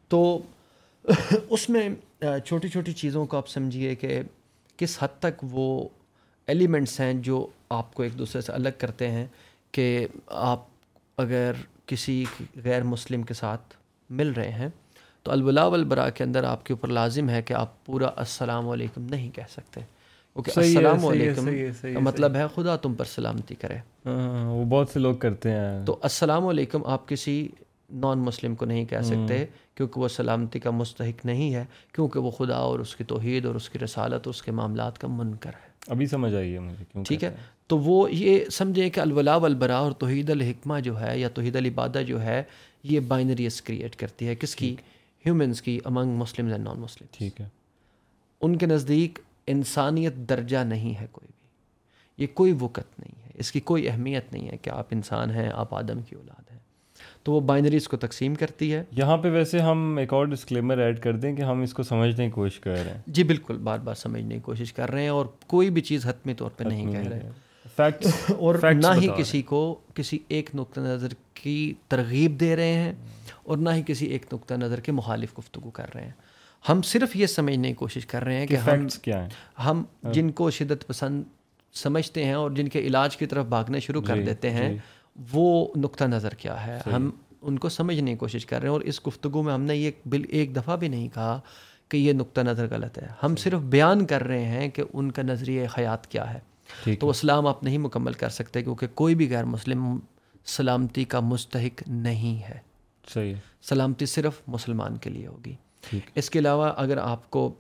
تو اس میں چھوٹی چھوٹی چیزوں کو آپ سمجھیے کہ کس حد تک وہ ایلیمنٹس ہیں جو آپ کو ایک دوسرے سے الگ کرتے ہیں کہ آپ اگر کسی غیر مسلم کے ساتھ مل رہے ہیں تو الولا والبرا کے اندر آپ کے اوپر لازم ہے کہ آپ پورا السلام علیکم نہیں کہہ سکتے۔ کیونکہ السلام علیکم کا مطلب ہے خدا تم پر سلامتی کرے۔ ہاں، وہ بہت سے لوگ کرتے ہیں۔ تو السلام علیکم آپ کسی نان مسلم کو نہیں کہہ سکتے کیونکہ وہ سلامتی کا مستحق نہیں ہے کیونکہ وہ خدا اور اس کی توحید اور اس کی رسالت اور اس کے معاملات کا منکر ہے۔ ابھی سمجھ آئی ہے مجھے ٹھیک ہے؟ تو وہ یہ سمجھیں کہ الولا والبرا اور توحید الحکمہ جو ہے یا توحید العبادہ جو ہے یہ بائنریز کریٹ کرتی ہے۔ کس کی؟ ہیومنس کی امنگ مسلم اینڈ نان مسلم ٹھیک ہے۔ ان کے نزدیک انسانیت درجہ نہیں ہے کوئی بھی۔ یہ کوئی وقت نہیں ہے۔ اس کی کوئی اہمیت نہیں ہے کہ آپ انسان ہیں آپ آدم کی اولاد ہیں۔ تو وہ بائنریز کو تقسیم کرتی ہے۔ یہاں پہ ویسے ہم ایک اور ڈسکلیمر ایڈ کر دیں کہ ہم اس کو سمجھنے کی کوشش کر رہے ہیں۔ جی بالکل بار بار سمجھنے کی کوشش کر رہے ہیں اور کوئی بھی چیز حتمی طور پہ نہیں کہہ رہے۔ فیکٹس اور نہ ہی کسی کو کسی ایک نقطہ نظر کی ترغیب دے رہے ہیں اور نہ ہی کسی ایک نقطہ نظر کے مخالف گفتگو کر رہے ہیں۔ ہم صرف یہ سمجھنے کی کوشش کر رہے ہیں کہ ہم کیا ہیں۔ ہم جن کو شدت پسند سمجھتے ہیں اور جن کے علاج کی طرف بھاگنا شروع کر دیتے ہیں وہ نقطہ نظر کیا ہے؟ ہم ان کو سمجھنے کی کوشش کر رہے ہیں اور اس گفتگو میں ہم نے یہ بل ایک دفعہ بھی نہیں کہا کہ یہ نقطہ نظر غلط ہے۔ ہم صرف بیان کر رہے ہیں کہ ان کا نظریہ حیات کیا ہے۔ تو اسلام آپ نہیں مکمل کر سکتے کیونکہ کوئی بھی غیر مسلم سلامتی کا مستحق نہیں ہے۔ صحیح سلامتی صرف مسلمان کے لیے ہوگی۔ اس کے علاوہ اگر آپ کو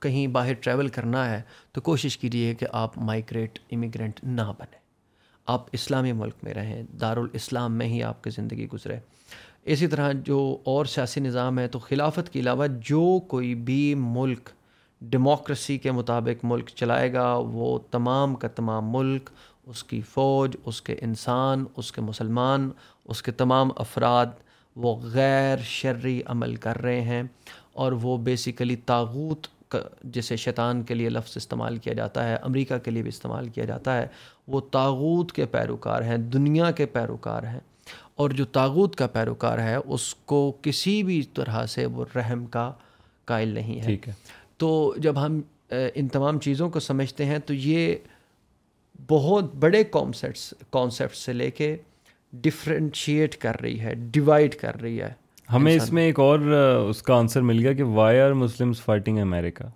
کہیں باہر ٹریول کرنا ہے تو کوشش کیجیے کہ آپ مائگریٹ امیگرینٹ نہ بنیں۔ آپ اسلامی ملک میں رہیں، دارالاسلام میں ہی آپ کی زندگی گزرے۔ اسی طرح جو اور سیاسی نظام ہے، تو خلافت کے علاوہ جو کوئی بھی ملک ڈیموکریسی کے مطابق ملک چلائے گا، وہ تمام کا تمام ملک، اس کی فوج، اس کے انسان، اس کے مسلمان، اس کے تمام افراد، وہ غیر شرعی عمل کر رہے ہیں۔ اور وہ بیسیکلی تاغوت جسے شیطان کے لیے لفظ استعمال کیا جاتا ہے، امریکہ کے لیے بھی استعمال کیا جاتا ہے۔ وہ تاغوت کے پیروکار ہیں دنیا کے پیروکار ہیں۔ اور جو تاغوت کا پیروکار ہے اس کو کسی بھی طرح سے وہ رحم کا قائل نہیں ہے۔ تو جب ہم ان تمام چیزوں کو سمجھتے ہیں تو یہ بہت بڑے کانسیپٹس کانسیپٹ سے لے کے ڈفرینشیٹ کر رہی ہے ڈیوائڈ کر رہی ہے۔ ہمیں اس میں ایک اور اس کا آنسر مل گیا کہ why are Muslim fighting America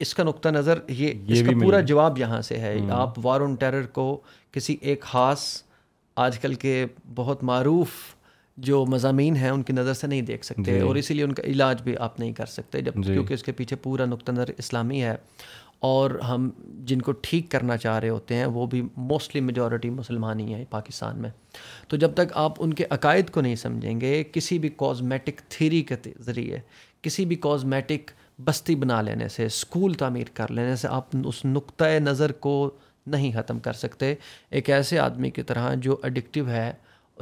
اس کا نقطہ نظر یہ اس کا پورا جواب یہاں سے ہے۔ آپ وار آن ٹیرر کو کسی ایک خاص آج کل کے بہت معروف جو مضامین ہیں ان کی نظر سے نہیں دیکھ سکتے جی۔ اور اسی لیے ان کا علاج بھی آپ نہیں کر سکتے جب جی۔ کیونکہ اس کے پیچھے پورا نقطہ نظر اسلامی ہے۔ اور ہم جن کو ٹھیک کرنا چاہ رہے ہوتے ہیں وہ بھی موسٹلی میجورٹی مسلمان ہی ہیں پاکستان میں۔ تو جب تک آپ ان کے عقائد کو نہیں سمجھیں گے کسی بھی کازمیٹک تھیری کے ذریعے کسی بھی کازمیٹک بستی بنا لینے سے اسکول تعمیر کر لینے سے آپ اس نقطۂ نظر کو نہیں ختم کر سکتے۔ ایک ایسے آدمی کی طرح جو اڈکٹیو ہے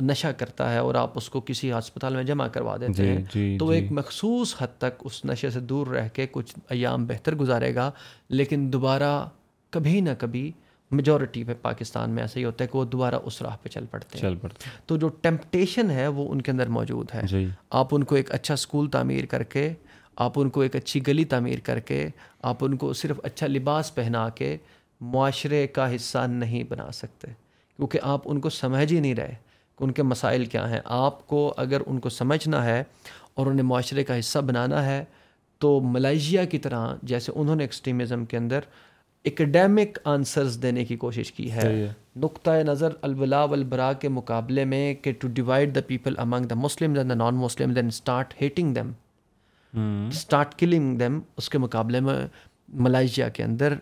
نشہ کرتا ہے اور آپ اس کو کسی ہسپتال میں جمع کروا دیتے جی، ہیں جی، تو جی. ایک مخصوص حد تک اس نشے سے دور رہ کے کچھ ایام بہتر گزارے گا۔ لیکن دوبارہ کبھی نہ کبھی میجورٹی پہ پاکستان میں ایسا ہی ہوتا ہے کہ وہ دوبارہ اس راہ پہ چل پڑتے ہیں۔ چل پڑتے تو جو ٹیمپٹیشن ہے وہ ان کے اندر موجود ہے۔ آپ ان کو ایک اچھا اسکول تعمیر کر کے آپ ان کو ایک اچھی گلی تعمیر کر کے آپ ان کو صرف اچھا لباس پہنا کے معاشرے کا حصہ نہیں بنا سکتے۔ کیونکہ آپ ان کو سمجھ ہی نہیں رہے کہ ان کے مسائل کیا ہیں۔ آپ کو اگر ان کو سمجھنا ہے اور انہیں معاشرے کا حصہ بنانا ہے تو ملائیشیا کی طرح جیسے انہوں نے ایکسٹریمزم کے اندر اکیڈیمک آنسرز دینے کی کوشش کی ہے۔ نقطۂ نظر البلا والبرا کے مقابلے میں کہ to divide the people among the Muslim and the non Muslim then start hating them start killing them اس کے مقابلے میں ملائیشیا کے اندر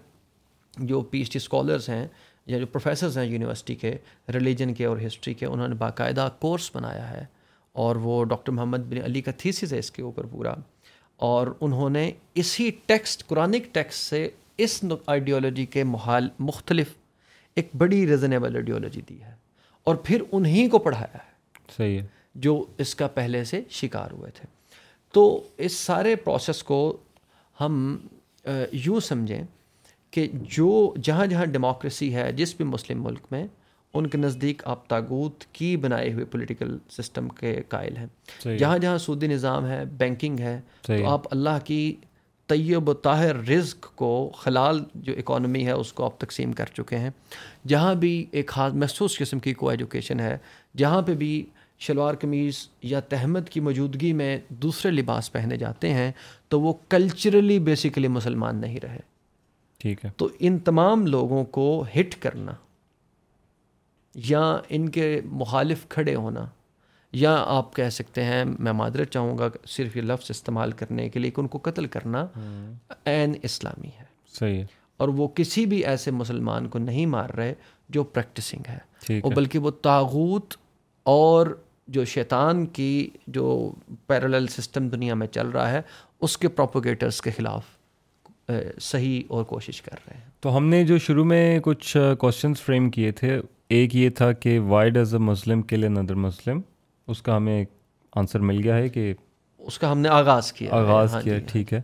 جو پی ایچ ڈی اسکالرس ہیں یا جو پروفیسرز ہیں یونیورسٹی کے ریلیجن کے اور ہسٹری کے انہوں نے باقاعدہ کورس بنایا ہے اور وہ ڈاکٹر محمد بن علی کا تھیسس ہے اس کے اوپر پورا اور انہوں نے اسی ٹیکسٹ قرآنک ٹیکسٹ سے اس آئیڈیالوجی کے محال مختلف ایک بڑی ریزنیبل آئیڈیالوجی دی ہے اور پھر انہیں کو پڑھایا ہے صحیح ہے۔ جو اس کا پہلے سے شکار ہوئے تھے۔ تو اس سارے پروسیس کو ہم یوں سمجھیں کہ جو جہاں جہاں ڈیموکریسی ہے جس بھی مسلم ملک میں ان کے نزدیک آپ تاغوت کی بنائے ہوئے پولیٹیکل سسٹم کے قائل ہیں۔ جہاں جہاں سودی نظام ہے بینکنگ ہے تو آپ اللہ کی طیب و طاہر رزق کو خلال جو اکانومی ہے اس کو آپ تقسیم کر چکے ہیں۔ جہاں بھی ایک خاص محسوس قسم کی کو ایجوکیشن ہے جہاں پہ بھی شلوار قمیض یا تہمت کی موجودگی میں دوسرے لباس پہنے جاتے ہیں تو وہ کلچرلی بیسیکلی مسلمان نہیں رہے۔ ٹھیک ہے۔ تو ان تمام لوگوں کو ہٹ کرنا یا ان کے مخالف کھڑے ہونا یا آپ کہہ سکتے ہیں میں معذرت چاہوں گا صرف یہ لفظ استعمال کرنے کے لیے کہ ان کو قتل کرنا عین اسلامی ہے۔ صحیح ہے۔ اور وہ کسی بھی ایسے مسلمان کو نہیں مار رہے جو پریکٹسنگ ہے۔ اور بلکہ وہ تاغوت اور جو شیطان کی جو پیرالل سسٹم دنیا میں چل رہا ہے اس کے پروپوگیٹرس کے خلاف صحیح اور کوشش کر رہے ہیں۔ تو ہم نے جو شروع میں کچھ کوشچنس فریم کیے تھے ایک یہ تھا کہ وائی ڈز اے مسلم کل ندر مسلم اس کا ہمیں آنسر مل گیا ہے کہ اس کا ہم نے آغاز کیا آغاز ہاں کیا جی، ٹھیک ہے۔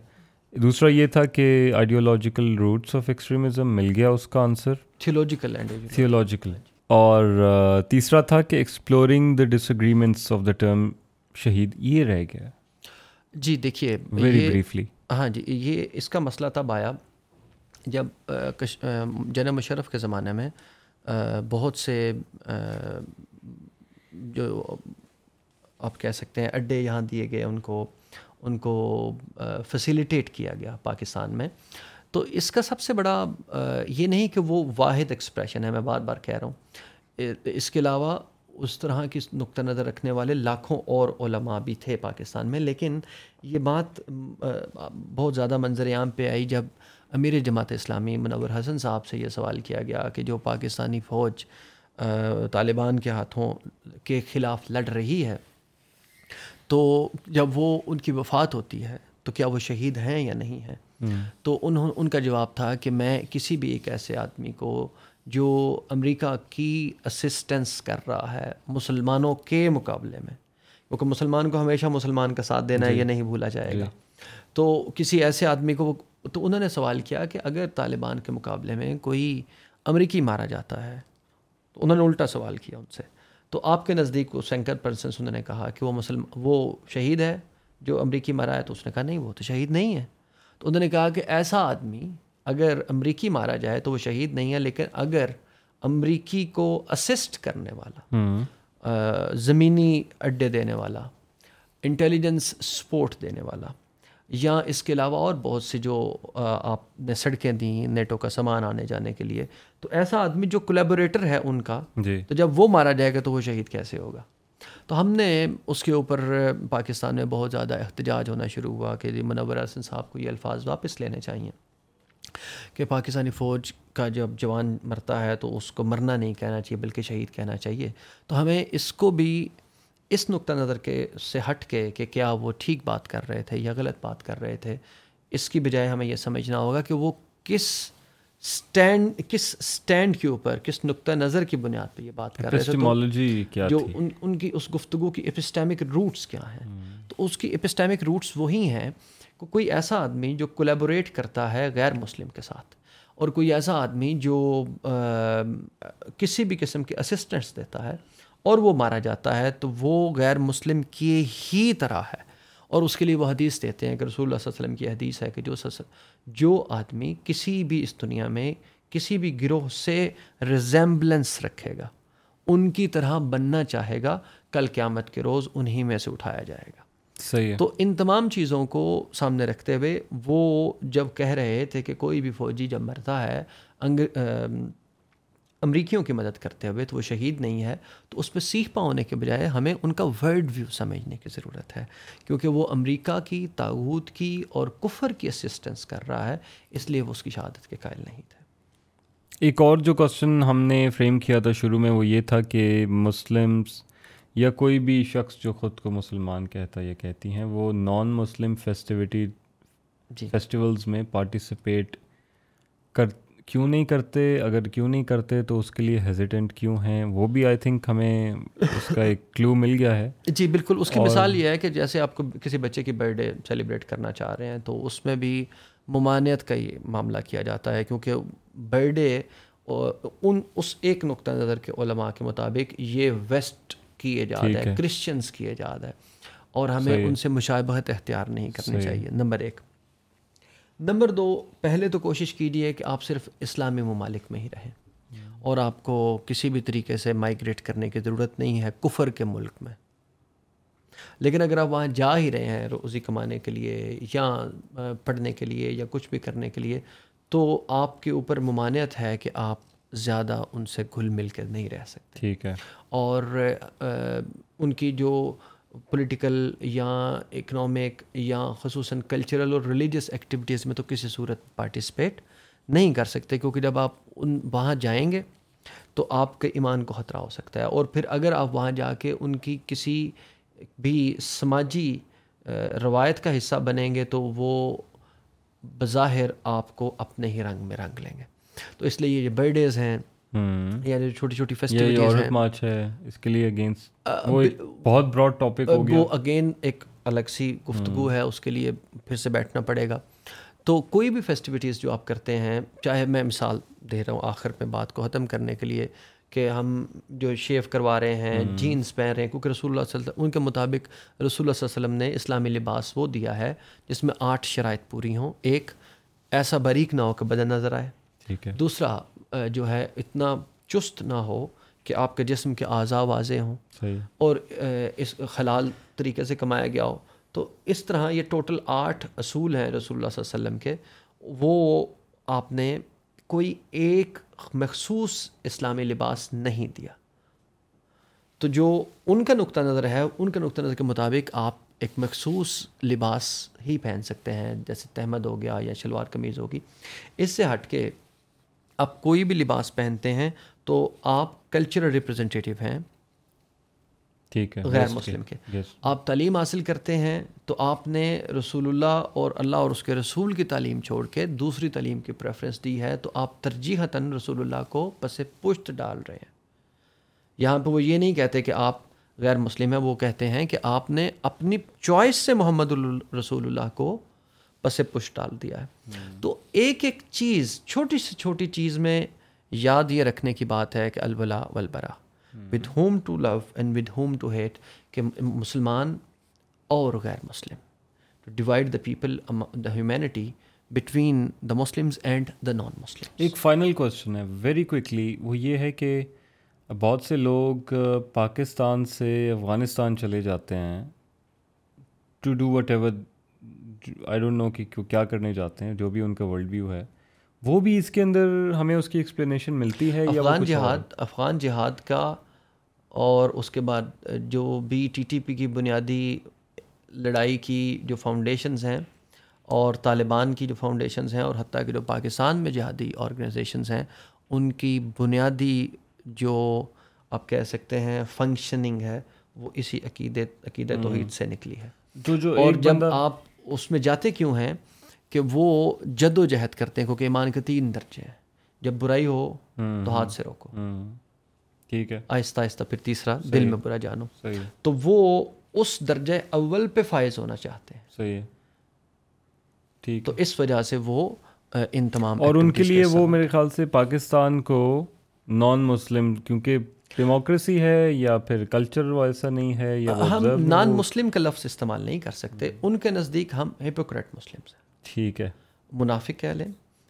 دوسرا یہ تھا کہ آئیڈیولوجیکل روٹس آف ایکسٹریمزم مل گیا اس کا آنسر تھیولوجیکل تھیولوجیکل اور تیسرا تھا کہ exploring the disagreements of the term shaheed یہ رہ گیا۔ جی دیکھیے ویری بریفلی ہاں جی یہ اس کا مسئلہ تھا بایا۔ جب جناب مشرف کے زمانے میں بہت سے جو آپ کہہ سکتے ہیں اڈے یہاں دیے گئے ان کو ان کو فیسیلیٹیٹ کیا گیا پاکستان میں۔ تو اس کا سب سے بڑا یہ نہیں کہ وہ واحد ایکسپریشن ہے، میں بار بار کہہ رہا ہوں۔ اس کے علاوہ اس طرح کی نقطہ نظر رکھنے والے لاکھوں اور علماء بھی تھے پاکستان میں، لیکن یہ بات بہت زیادہ منظر عام پہ آئی جب امیر جماعت اسلامی منور حسن صاحب سے یہ سوال کیا گیا کہ جو پاکستانی فوج طالبان کے ہاتھوں کے خلاف لڑ رہی ہے، تو جب وہ ان کی وفات ہوتی ہے تو کیا وہ شہید ہیں یا نہیں ہیں؟ تو انہوں ان کا جواب تھا کہ میں کسی بھی ایک ایسے آدمی کو جو امریکہ کی اسسٹنس کر رہا ہے مسلمانوں کے مقابلے میں کیونکہ مسلمان کو ہمیشہ مسلمان کا ساتھ دینا ہے جی۔ یہ نہیں بھولا جائے گا جی۔ تو کسی ایسے آدمی کو تو انہوں نے سوال کیا کہ اگر طالبان کے مقابلے میں کوئی امریکی مارا جاتا ہے تو انہوں نے الٹا سوال کیا ان سے تو آپ کے نزدیک وہ سینکر پرسنس انہوں نے کہا کہ وہ مسلم وہ شہید ہے جو امریکی مارا ہے تو اس نے کہا نہیں وہ تو شہید نہیں ہے تو انہوں نے کہا کہ ایسا آدمی اگر امریکی مارا جائے تو وہ شہید نہیں ہے لیکن اگر امریکی کو اسسٹ کرنے والا زمینی اڈے دینے والا انٹیلیجنس سپورٹ دینے والا یا اس کے علاوہ اور بہت سی جو آپ نے سڑکیں دیں نیٹو کا سامان آنے جانے کے لیے تو ایسا آدمی جو کولیبوریٹر ہے ان کا جی۔ تو جب وہ مارا جائے گا تو وہ شہید کیسے ہوگا؟ تو ہم نے اس کے اوپر پاکستان میں بہت زیادہ احتجاج ہونا شروع ہوا کہ جی منور حسن صاحب کو یہ الفاظ واپس لینے چاہیے کہ پاکستانی فوج کا جب جوان مرتا ہے تو اس کو مرنا نہیں کہنا چاہیے بلکہ شہید کہنا چاہیے تو ہمیں اس کو بھی اس نقطہ نظر کے سے ہٹ کے کہ کیا وہ ٹھیک بات کر رہے تھے یا غلط بات کر رہے تھے اس کی بجائے ہمیں یہ سمجھنا ہوگا کہ وہ کس اسٹینڈ کس اسٹینڈ کے اوپر کس نقطہ نظر کی بنیاد پہ یہ بات کر رہے تھے؟ جو ان ان کی اس گفتگو کی اپسٹیمک روٹس کیا ہیں؟ تو اس کی اپسٹیمک روٹس وہی ہیں کہ کوئی ایسا آدمی جو کولیبوریٹ کرتا ہے غیر مسلم کے ساتھ اور کوئی ایسا آدمی جو کسی بھی قسم کے اسسٹنٹس دیتا ہے اور وہ مارا جاتا ہے تو وہ غیر مسلم کی ہی طرح ہے۔ اور اس کے لیے وہ حدیث دیتے ہیں کہ رسول اللہ صلی اللہ علیہ وسلم کی حدیث ہے کہ جو جو آدمی کسی بھی اس دنیا میں کسی بھی گروہ سے ریزیمبلنس رکھے گا ان کی طرح بننا چاہے گا کل قیامت کے روز انہی میں سے اٹھایا جائے گا۔ صحیح ہے۔ تو ان تمام چیزوں کو سامنے رکھتے ہوئے وہ جب کہہ رہے تھے کہ کوئی بھی فوجی جب مرتا ہے امریکیوں کی مدد کرتے ہوئے تو وہ شہید نہیں ہے تو اس پہ سیکھ پا ہونے کے بجائے ہمیں ان کا ورلڈ ویو سمجھنے کی ضرورت ہے۔ کیونکہ وہ امریکہ کی تعوت کی اور کفر کی اسسٹنس کر رہا ہے اس لیے وہ اس کی شہادت کے قائل نہیں تھے۔ ایک اور جو کوشچن ہم نے فریم کیا تھا شروع میں وہ یہ تھا کہ مسلمس یا کوئی بھی شخص جو خود کو مسلمان کہتا یا کہتی ہیں وہ نان مسلم فیسٹیوٹی جی۔ فیسٹیولز میں پارٹیسپیٹ کر کیوں نہیں کرتے؟ اگر کیوں نہیں کرتے تو اس کے لیے ہیزیٹنٹ کیوں ہیں؟ وہ بھی آئی تھنک ہمیں اس کا ایک کلو مل گیا ہے۔ جی بالکل۔ اس کی مثال یہ ہے کہ جیسے آپ کو کسی بچے کی برتھ ڈے سیلیبریٹ کرنا چاہ رہے ہیں تو اس میں بھی ممانعت کا یہ معاملہ کیا جاتا ہے کیونکہ برتھ ڈے ان اس ایک نقطہ نظر کے علماء کے مطابق یہ ویسٹ کی ایجاد ہے کرسچنس کی ایجاد ہے اور ہمیں ان سے مشابہت اختیار نہیں کرنی چاہیے۔ نمبر ایک۔ نمبر دو پہلے تو کوشش کیجیے کہ آپ صرف اسلامی ممالک میں ہی رہیں۔ اور آپ کو کسی بھی طریقے سے مائگریٹ کرنے کی ضرورت نہیں ہے کفر کے ملک میں۔ لیکن اگر آپ وہاں جا ہی رہے ہیں روزی کمانے کے لیے یا پڑھنے کے لیے یا کچھ بھی کرنے کے لیے تو آپ کے اوپر ممانعت ہے کہ آپ زیادہ ان سے گھل مل کر نہیں رہ سکتے۔ ٹھیک ہے۔ اور ان کی جو پولیٹیکل یا اکنامک یا خصوصاً کلچرل اور ریلیجیس ایکٹیویٹیز میں تو کسی صورت پارٹیسپیٹ نہیں کر سکتے، کیونکہ جب آپ ان وہاں جائیں گے تو آپ کے ایمان کو خطرہ ہو سکتا ہے۔ اور پھر اگر آپ وہاں جا کے ان کی کسی بھی سماجی روایت کا حصہ بنیں گے تو وہ بظاہر آپ کو اپنے ہی رنگ میں رنگ لیں گے۔ تو اس لیے یہ برتھ ڈیز ہیں۔ یا جو چھوٹی چھوٹی فیسٹیوٹیز ہیں۔ مارچ ہے اس کے لیے اگینسٹ وہ بہت براڈ ٹاپک ہو گیا۔ وہ اگین ایک الگ سی گفتگو ہے اس کے لیے پھر سے بیٹھنا پڑے گا۔ تو کوئی بھی فیسٹیوٹیز جو آپ کرتے ہیں چاہے میں مثال دے رہا ہوں آخر میں بات کو ختم کرنے کے لیے کہ ہم جو شیف کروا رہے ہیں جینس پہن رہے ہیں کیونکہ رسول اللہ صلی اللہ علیہ وسلم ان کے مطابق رسول اللہ صلی اللہ علیہ وسلم نے اسلامی لباس وہ دیا ہے جس میں آٹھ شرائط پوری ہوں۔ ایک ایسا باریک نہ ہو کہ بدن نظر آئے۔ ٹھیک ہے۔ دوسرا جو ہے اتنا چست نہ ہو کہ آپ کے جسم کے اعضاء واضح ہوں۔ صحیح۔ اور اس خلال طریقے سے کمایا گیا ہو۔ تو اس طرح یہ ٹوٹل آٹھ اصول ہیں رسول اللہ صلی اللہ علیہ وسلم کے۔ وہ آپ نے کوئی ایک مخصوص اسلامی لباس نہیں دیا۔ تو جو ان کا نقطہ نظر ہے ان کے نقطہ نظر کے مطابق آپ ایک مخصوص لباس ہی پہن سکتے ہیں۔ جیسے تحمد ہو گیا یا شلوار قمیض ہوگی۔ اس سے ہٹ کے آپ کوئی بھی لباس پہنتے ہیں تو آپ کلچرل ریپرزنٹیو ہیں۔ ٹھیک ہے۔ غیر مسلم کے۔ آپ تعلیم حاصل کرتے ہیں تو آپ نے رسول اللہ اور اللہ اور اس کے رسول کی تعلیم چھوڑ کے دوسری تعلیم کی پریفرنس دی ہے تو آپ ترجیحتاً رسول اللہ کو پس پشت ڈال رہے ہیں۔ یہاں پہ وہ یہ نہیں کہتے کہ آپ غیر مسلم ہیں وہ کہتے ہیں کہ آپ نے اپنی چوائس سے محمد رسول اللہ کو پس پشت ڈال دیا ہے۔ تو ایک ایک چیز چھوٹی سے چھوٹی چیز میں یاد یہ رکھنے کی بات ہے کہ البلا ولبرا with whom to love and with whom to hate کہ مسلمان اور غیر مسلم۔ To divide the people the humanity between the Muslims and the non Muslim ایک فائنل کوشچن ہے۔ ویری کوئکلی وہ یہ ہے کہ بہت سے لوگ پاکستان سے افغانستان چلے جاتے ہیں۔ To do whatever I don't know کہ کیا کرنے جاتے ہیں جو بھی ان کا ورلڈ ویو ہے وہ بھی اس کے اندر ہمیں اس کی ایکسپلینیشن ملتی ہے افغان جہاد افغان جہاد کا اور اس کے بعد جو بھی ٹی ٹی پی کی بنیادی لڑائی کی جو فاؤنڈیشنز ہیں اور طالبان کی جو فاؤنڈیشنز ہیں اور حتیٰ کہ جو پاکستان میں جہادی آرگنائزیشنز ہیں ان کی بنیادی جو آپ کہہ سکتے ہیں فنکشننگ ہے وہ اسی عقیدت عقیدت توحید سے نکلی ہے۔ جو جو اور جب آپ اس میں جاتے کیوں ہیں کہ وہ جد و جہد کرتے ہیں کیونکہ ایمان کے تین درجے ہیں۔ جب برائی ہو تو ہاتھ سے روکو۔ ٹھیک ہے۔ آہستہ آہستہ پھر تیسرا دل میں برا جانو۔ تو وہ اس درجہ اول پہ فائز ہونا چاہتے ہیں۔ صحیح۔ ہے ٹھیک۔ تو اس وجہ سے وہ ان تمام اور ان کے لیے وہ میرے خیال سے پاکستان کو نان مسلم کیونکہ ڈیموکریسی ہے یا پھر کلچر ایسا نہیں ہے یا ہم نان مسلم کا لفظ استعمال نہیں کر سکتے۔ ان کے نزدیک ہم ہیپوکریٹ مسلم ہیں۔ ٹھیک ہے۔ منافق کہہ لیں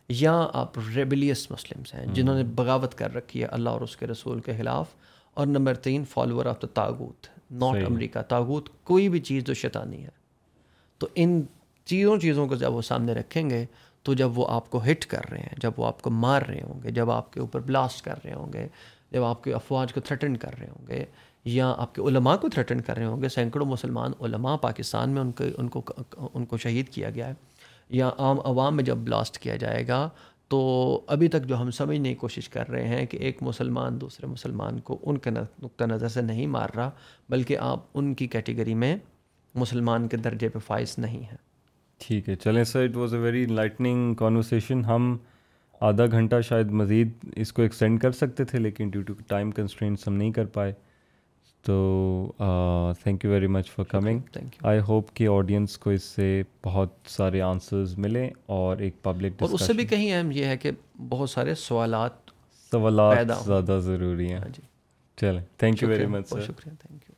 یا آپ ریبلیس مسلمس ہیں جنہوں نے بغاوت کر رکھی ہے اللہ اور اس کے رسول کے خلاف۔ اور نمبر تین فالوور آف دا تاغوت ناٹ امریکہ تاغوت کوئی بھی چیز جو شیطانی ہے۔ تو ان چیزوں چیزوں کو جب وہ سامنے رکھیں گے تو جب وہ آپ کو ہٹ کر رہے ہیں جب وہ آپ کو مار رہے ہوں گے جب آپ کے اوپر بلاسٹ کر رہے ہوں گے جب آپ کے افواج کو تھریٹن کر رہے ہوں گے یا آپ کے علماء کو تھریٹن کر رہے ہوں گے، سینکڑوں مسلمان علماء پاکستان میں ان کے، ان کو ان کو شہید کیا گیا ہے یا عام عوام میں جب بلاسٹ کیا جائے گا تو ابھی تک جو ہم سمجھنے کی کوشش کر رہے ہیں کہ ایک مسلمان دوسرے مسلمان کو ان کے نقطہ نظر سے نہیں مار رہا، بلکہ آپ ان کی کیٹیگری میں مسلمان کے درجے پہ فائز نہیں ہیں۔ ٹھیک ہے، چلیں sir it was a very lightning conversation ہم آدھا گھنٹہ شاید مزید اس کو ایکسٹینڈ کر سکتے تھے لیکن ڈیو ٹو ٹائم کنسٹرینس ہم نہیں کر پائے۔ تو thank you very much for coming I hope کہ آڈینس کو اس سے بہت سارے آنسرز ملیں اور ایک پبلک اور اس سے بھی کہیں اہم یہ ہے کہ بہت سارے سوالات سوالات زیادہ ضروری ہیں۔ ہاں جی۔ چلیں تھینک یو ویری مچ شکریہ تھینک یو